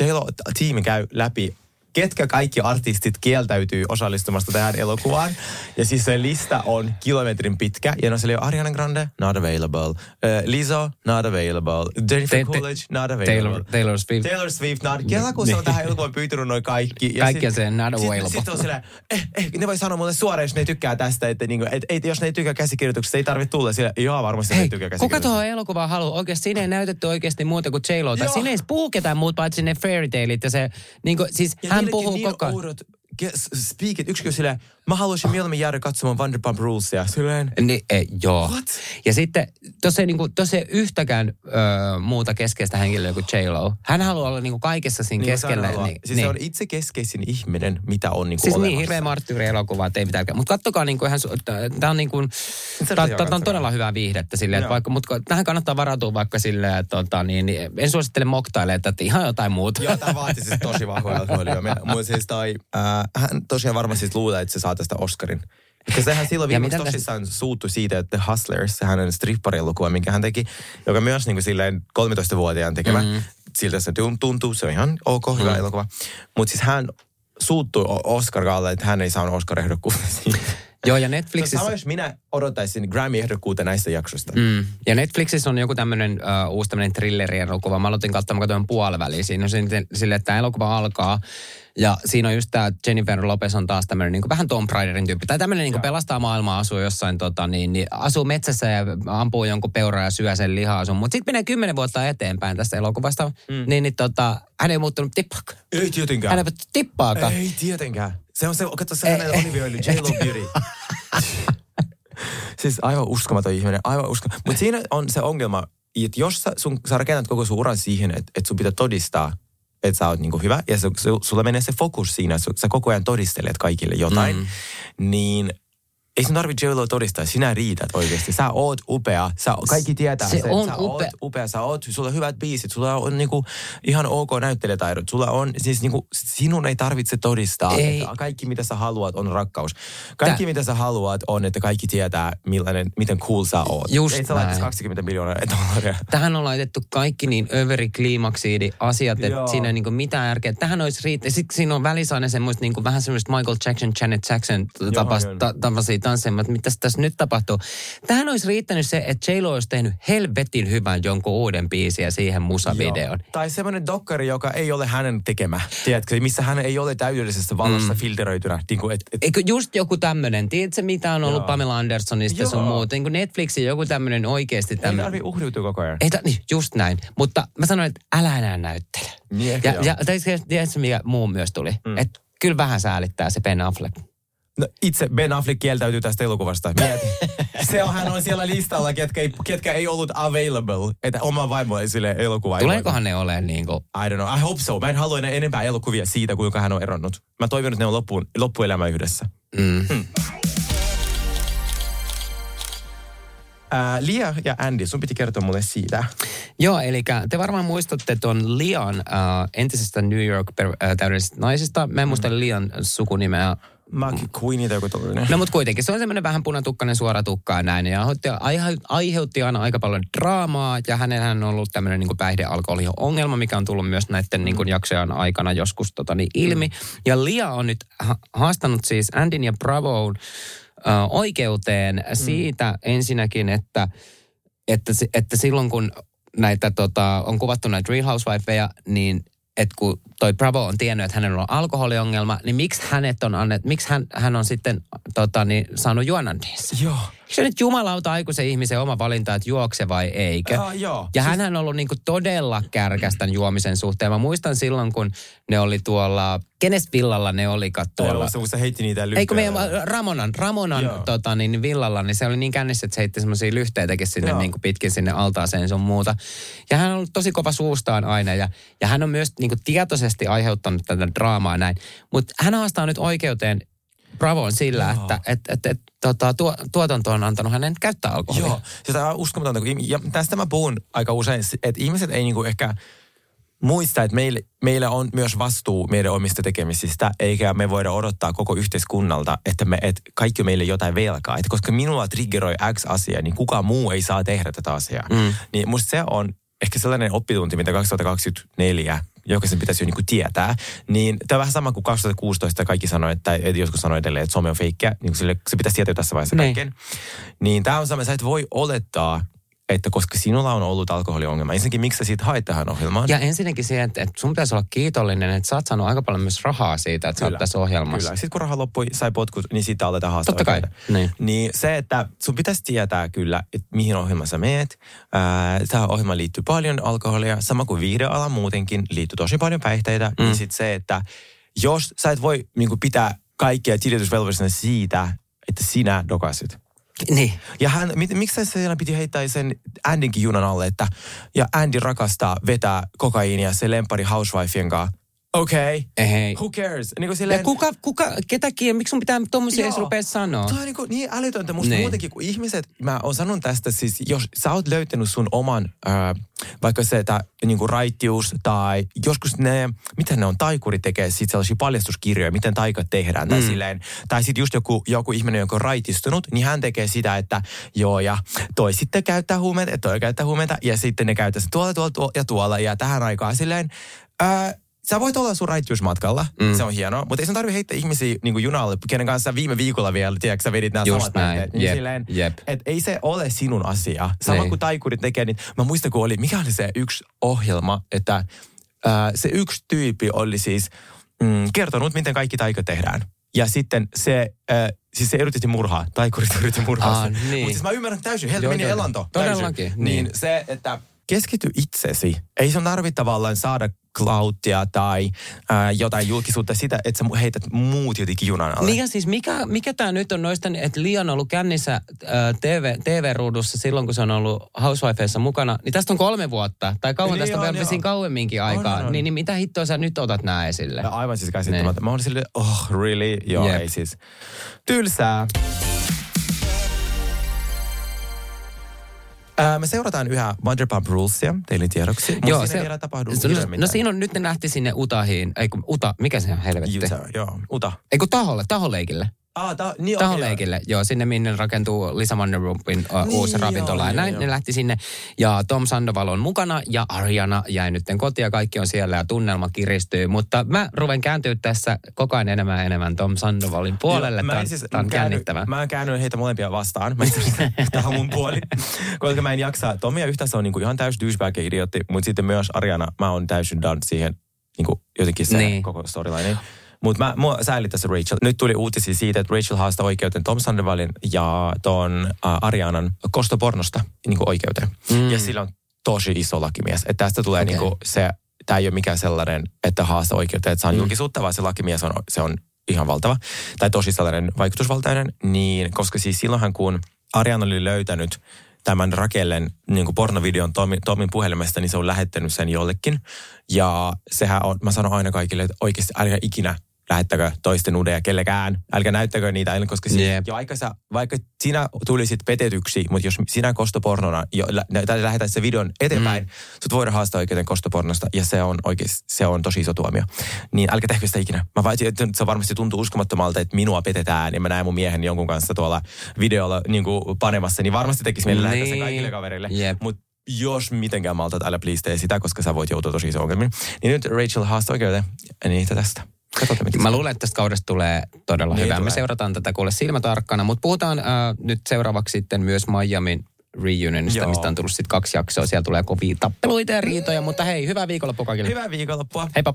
J-Lo-tiimi käy läpi ketkä kaikki artistit kieltäytyy osallistumasta tähän elokuvaan. Ja siis se lista on kilometrin pitkä. Ja no siellä on Ariana Grande, not available. Uh, Lizzo, not available. Jennifer Te- te- Coolidge, not available. Taylor, Taylor Swift. Taylor Swift, not. Kela kun se on tähän [LAUGHS] elokuvaan pyytänyt noin kaikki. Ja Kaikki sit- on sen not available. Sit on silleen, eh, eh, ne voi sanoa mulle suoraan, jos ne tykkää tästä, että niinku, et, et, jos ne ei tykkää käsikirjoituksesta, ei tarvitse tulla. Sillä, joo, varmasti ne Hei, ei tykkää kuka käsikirjoituksesta. tuohon elokuvaan haluaa? Oikeasti siinä ei näytetty oikeasti muuta kuin j tai Joo. Siinä ei puhu ketään muut paitsi ne fairy ja se, niin kuin, siis Ja hän puhuu niin koko ajan. oudot speakit. Yksi kyllä silleen, mä haluaisin mieluummin jäädä katsomaan Vanderpump Rulesia. Silleen, Niin, ei, joo. What? Ja sitten tuossa ei, niinku, tossa ei yhtäkään ö, muuta keskeistä henkilöä kuin J-Lo. Hän haluaa olla niinku kaikessa siinä niin keskellä. Niin, siis niin. se on itse keskeisin ihminen, mitä on niinku Siis olemassa. niin, hirveä marttyyri elokuva, että ei mitään. Mutta kattokaa niinku ihan, tämä on niinku, Se Tämä pitää on todella hyvää viihdettä silleen, että vaikka, mutta tähän kannattaa varautua vaikka silleen, että tota, niin, niin, en suosittele moktailemaan, että ihan jotain muuta. Joo, tämä vaatii siis tosi vahvoja [LAUGHS] alkoholia. Siis toi, äh, hän tosiaan varmaan siis luulee, että se saa tästä Oscarin. Koska sehän silloin Ja viimeksi mitä tästä- tosissaan suuttui siitä, että The Hustlers, hänen strippari-elokuva, minkä hän teki, joka myös niin kuin silleen 13-vuotiaan tekemä. Mm. Siltä se tun- tuntuu, se on ihan ok, hyvä Mm. elokuva. Mutta siis hän suuttui O- Oscar-gaalle, että hän ei saanut Oscar-ehdokkuutta [LAUGHS] siitä. Joo, ja Netflixissä... sama jos minä odottaisin Grammy-ehdokkuutta näistä jaksoista. Mm. Ja Netflixissä on joku tämmöinen uh, uusi tämmöinen thrillerielokuva. Mä aloitin katsomaan, mä katsoin puoliväliin. Siinä on sitten silleen, että tämä elokuva alkaa. Ja siinä on just tämä Jennifer Lopez on taas tämmöinen niin vähän Tom Raiderin tyyppi. Tai tämmöinen niin pelastaa maailmaa, asuu jossain, tota, niin, niin, asuu metsässä ja ampuu jonkun peuraa ja syö sen lihaa sun. Mutta sitten menee kymmenen vuotta eteenpäin tästä elokuvasta. Mm. Niin, niin tota, hän ei muuttunut tippaakaan. Ei tietenkään. Hän ei tippaakaan. Ei tietenkään. Se on se, katso se hänen Olivia Öljy, J-Lo Beauty. siis aivan uskomaton ihminen, aivan uskomaton. Mutta siinä on se ongelma, että jos sä, sun, sä rakennat koko sun uran siihen, että, että sun pitää todistaa, että sä oot niinku hyvä, ja se, se, sulla menee se fokus siinä, että sä koko ajan todistelet kaikille jotain, mm. niin ei sun tarvitse J-Lo todistaa, sinä riität oikeasti. Sä oot upea, sä, kaikki tietää Se sen. on sä upea. oot upea, sä oot, sulla on hyvät biisit, sulla on niinku ihan ok näyttelijätaidot, sulla on, siis niinku, sinun ei tarvitse todistaa, Ei. että kaikki mitä sä haluat on rakkaus. Kaikki Tä- mitä sä haluat on, että kaikki tietää millainen, miten cool sä oot. Just ei sä laittaisi näin. 20 miljoonaa dollaria. Tähän on laitettu kaikki niin överikliimaksiidi asiat, että Joo. siinä ei niin mitään järkeä. Tähän olisi riittänyt. Sitten siinä on välissä aina semmoista niin kuin, vähän semmoista Michael Jackson, Janet Jackson tapas, ta, tapaisia tansseja, että mitä tässä nyt tapahtuu. Tähän olisi riittänyt se, että J-Lo olisi tehnyt helvetin hyvän jonkun uuden biisin ja siihen musavideon. Joo. Tai semmoinen dokkari, joka ei ole hänen tekemä. Tiedätkö, missä hän ei ole täydellisessä valossa mm. filteröitynä. Niin kuin, et, et, Eikö just joku tämmöinen, tiedätkö mitä on ollut Joo. Pamela Andersonista ja sun Joo. muuta, niin kuin Netflixin joku tämmöinen oikeasti ei tämmöinen. tarvitse uhriutua koko ajan. Ei, ta, niin, just näin. Mutta mä sanoin, että älä enää näyttele. Niin Ja, joo. ja se- tiedätkö, mikä muu myös tuli? Mm. Että kyllä vähän säälittää se Ben Affleck. No, itse Ben Affleck kieltäytyy tästä elokuvasta. Mieti. [LAUGHS] se on, hän on siellä listalla, ketkä ei, ketkä ei ollut available. Että oma vaimo ei sille elokuva. Tuleekohan ne olemaan niin kuin... I don't know. I hope so. Mä en halua enempää elokuvia siitä, kuinka hän on eronnut. Mä toivon, että ne on loppuun, loppuelämä yhdessä. Mm. Ää, Lia ja Andy, sun piti kertoa mulle siitä. Joo, eli te varmaan muistatte tuon Lian äh, entisestä New York per, äh, täydellisestä naisesta. Mä en muista Lian sukunimeä. McQueen tai joku tollainen. No mutta kuitenkin, se on semmoinen vähän punatukkainen suoratukka ja näin. Ja aiheutti, aihe- aiheutti aina aika paljon draamaa ja hänellä on ollut tämmöinen niin päihdealkoholiongelma, mikä on tullut myös näiden niin kuin jaksojen aikana joskus tota, niin ilmi. Ja Lia on nyt ha- haastanut siis Andin ja Bravoon äh, oikeuteen siitä ensinnäkin, että, että, että silloin kun näitä tota, on kuvattu näitä Real Housewifeja, niin että kun toi Bravo on tiennyt, että hänellä on alkoholiongelma, niin miksi hänet on annet, miksi hän, hän on sitten tota, niin, saanut juoda niissä? Joo. Se nyt jumalauta aikuisen ihmisen oma valinta, että juokse vai eikö? Ah, joo. Ja hän on ollut niinku todella kärkästän juomisen suhteen. Mä muistan silloin, kun ne oli tuolla, kenes villalla ne olikaan tuolla? Tuolla. Se, kun se heitti niitä lyhkäjä. Eikö meidän Ramonan, Ramonan Joo. tota, niin, villalla, niin se oli niin kännissä, että se heitti semmoisia lyhteitäkin sinne Joo. niin kuin pitkin sinne altaaseen sun muuta. Ja hän on ollut tosi kova suustaan aina ja, ja hän on myös niin kuin tietoisesti aiheuttanut tätä draamaa näin. Mutta hän haastaa nyt oikeuteen Bravoon sillä, Joo. että et, et, et, tota, tuo, tuotanto on antanut hänen käyttää alkoholia. Joo, sitä on uskomatonta. kun Ja tästä mä puhun aika usein, että ihmiset ei niinku ehkä muista, että meillä, meillä on myös vastuu meidän omista tekemisistä, eikä me voida odottaa koko yhteiskunnalta, että, me, että kaikki meille jotain velkaa. Että koska minulla triggeroi X asia, niin kukaan muu ei saa tehdä tätä asiaa. Mm. Niin musta se on ehkä sellainen oppitunti, mitä 2024 jokaisen pitäisi jo niinku tietää. Niin tämä on vähän sama kuin 2016 kaikki sanoi, että, joskus sanoi edelleen, että some on feikkiä. Niin sille, se pitäisi tietää jo tässä vaiheessa Niin. kaikkeen. Niin tämä on sama, sä et voi olettaa, että koska sinulla on ollut alkoholiongelma, ensinnäkin miksi sä siitä haet tähän ohjelmaan? Ja ensinnäkin siihen, että, että sun pitäisi olla kiitollinen, että sä oot saanut aika paljon myös rahaa siitä, että sä oot tässä ohjelmassa. Kyllä. Sitten kun raha loppui, sai potkut, niin siitä aletaan haastaa. Totta kai, niin. niin se, että sun pitäisi tietää kyllä, että mihin ohjelmaan sä meet. Tähän ohjelmaan liittyy paljon alkoholia, sama kuin viihdeala muutenkin, liittyy tosi paljon päihteitä. Mm. Niin sitten se, että jos sä et voi niin pitää kaikkia tilitusvelvollisena siitä, että sinä dokasit. Niin. Ja hän, mit, miksi se siellä piti heittää sen Andinkin junan alle, että ja Andy rakastaa vetää kokaiinia se lempari housewifeen kanssa. Okei. Okay. Ei. Who cares? Niin kuin silleen, Ja kuka, kuka, ketäkin, miksi sun pitää tommosia edes rupea sanoa? Toi on niin, kuin niin älytöntä. Musta Niin. muutenkin, kun ihmiset, mä oon sanonut tästä siis, jos sä oot löytänyt sun oman, ää, vaikka se, että niin kuin raittius tai joskus ne, miten ne on, taikuri tekee sit sellaisia paljastuskirjoja, miten taikat tehdään. Tai, silleen, tai sitten just joku, joku ihminen, joka on raitistunut, niin hän tekee sitä, että joo ja toi sitten käyttää huumeita ja toi käyttää huumeita ja sitten ne käyttää sen tuolla, tuolla, tuolla ja tuolla ja tähän aikaan silleen, ää, Sä voit olla sun raittiusmatkalla, mm. se on hienoa, mutta ei sun tarvi heittää ihmisiä niin junalle, kenen kanssa viime viikolla vielä, tiedätkö, sä vedit nämä Just samat näin. Niin Jep, silleen, jep. et ei se ole sinun asia. Sama Niin. kuin taikurit tekee, niin mä muistan, kun oli, mikä oli se yksi ohjelma, että ää, se yksi tyyppi oli siis mm, kertonut, miten kaikki taikot tehdään. Ja sitten se, äh, siis se yritti murhaa, taikurit [LAUGHS] yritti murhaa Aa, sen. niin. Mutta siis mä ymmärrän täysin, heiltä meni joo. elanto. Todellakin, täysin. niin. Niin se, että keskity itsesi. Ei sun tarvitse tavallaan saada cloudia tai ää, jotain julkisuutta sitä, että sä heität muut jotenkin junan alle. Niin ja siis mikä, mikä tämä nyt on noista, että Lian on ollut kännissä äh, TV, TV-ruudussa silloin, kun se on ollut Housewifeissa mukana, niin tästä on kolme vuotta, tai kauan Niin tästä on on, kauemminkin aikaa. on, on. Niin, niin mitä hittoa sä nyt otat nää esille? Ja Aivan siis käsittämättä. Mä olin silleen, oh really? Joo, Jep. ei siis. Tylsää. Ää, me seurataan yhä Vanderpump Rulesia, teille tiedoksi. Mutta siinä se, vielä no, hirveän no mitään. siinä on, nyt ne lähti sinne Utahiin, ei kun Uta, mikä se on helvetti? Utah, joo. Uta. Ei kun taholle, taholeikille. Ah, ta, niin, Taholeikille, joo, sinne minne rakentuu Lisa Vanderpumpin uh, Niin, uusi ravintola. joo, ja näin joo, ne joo. lähti sinne. Ja Tom Sandoval on mukana ja Arjana jäi nyt kotiin ja kaikki on siellä ja tunnelma kiristyy. Mutta mä ruven kääntyä tässä koko ajan enemmän ja enemmän Tom Sandovalin puolelle. Joo, Tämä mä en siis, tää on mä käänny-. Mä oon käännyt heitä molempia vastaan. Mä [LAUGHS] on mun puoli. [LAUGHS] Koska mä en jaksa. Tomia yhtä se on niinku ihan täys douchebag idiotti, mutta sitten myös Ariana, mä oon täysin done siihen niinku jotenkin se niin. koko storyline. Mutta mä, mua säälittää se Rachel. Nyt tuli uutisia siitä, että Rachel haastaa oikeuteen Tom Sandovalin ja ton uh, Arianan kostopornosta niinku oikeuteen. Mm. Ja sillä on tosi iso lakimies. Että tästä tulee okay. niinku se, tämä ei ole mikään sellainen, että haasta oikeuteen, että saa mm. julkisuutta, vaan se lakimies on, se on ihan valtava. Tai tosi sellainen vaikutusvaltainen. Niin, koska siis silloinhan kun Ariana oli löytänyt tämän Rakellen niin kuin pornovideon Tomin, Tomin puhelimesta, niin se on lähettänyt sen jollekin. Ja sehän on, mä sanon aina kaikille, että oikeasti älkää ikinä lähettäkö toisten nudeja kellekään. Älkää näyttäkö niitä, koska siis, Jep. jo aika sä, vaikka sinä tulisit petetyksi, mutta jos sinä kostopornona jo, lä, tai lähetät se videon eteenpäin, mm. sut voidaan haastaa oikeuden kostopornosta ja se on oikeasti, se on tosi iso tuomio. Niin älkää tehkö sitä ikinä. Mä että se varmasti tuntuu uskomattomalta, että minua petetään ja mä näen mun miehen jonkun kanssa tuolla videolla niin kuin panemassa, niin varmasti tekisi mieli lähettää sen Niin. kaikille kavereille. Jep. Mut jos mitenkään maltat, älä please tee sitä, koska sä voit joutua tosi iso ongelmiin. Niin nyt Rachel haastaa oikeuteen niin tästä. Katsotaan, Mä luulen, että tästä kaudesta tulee todella Niin hyvä. Me tulee. seurataan tätä kuule silmätarkkana, mutta puhutaan äh, nyt seuraavaksi sitten myös Miamin reunionista, Joo. mistä on tullut sitten kaksi jaksoa. Siellä tulee kovia tappeluita ja riitoja, mutta hei, hyvää viikonloppua kaikille. Hyvää viikonloppua. Heippa.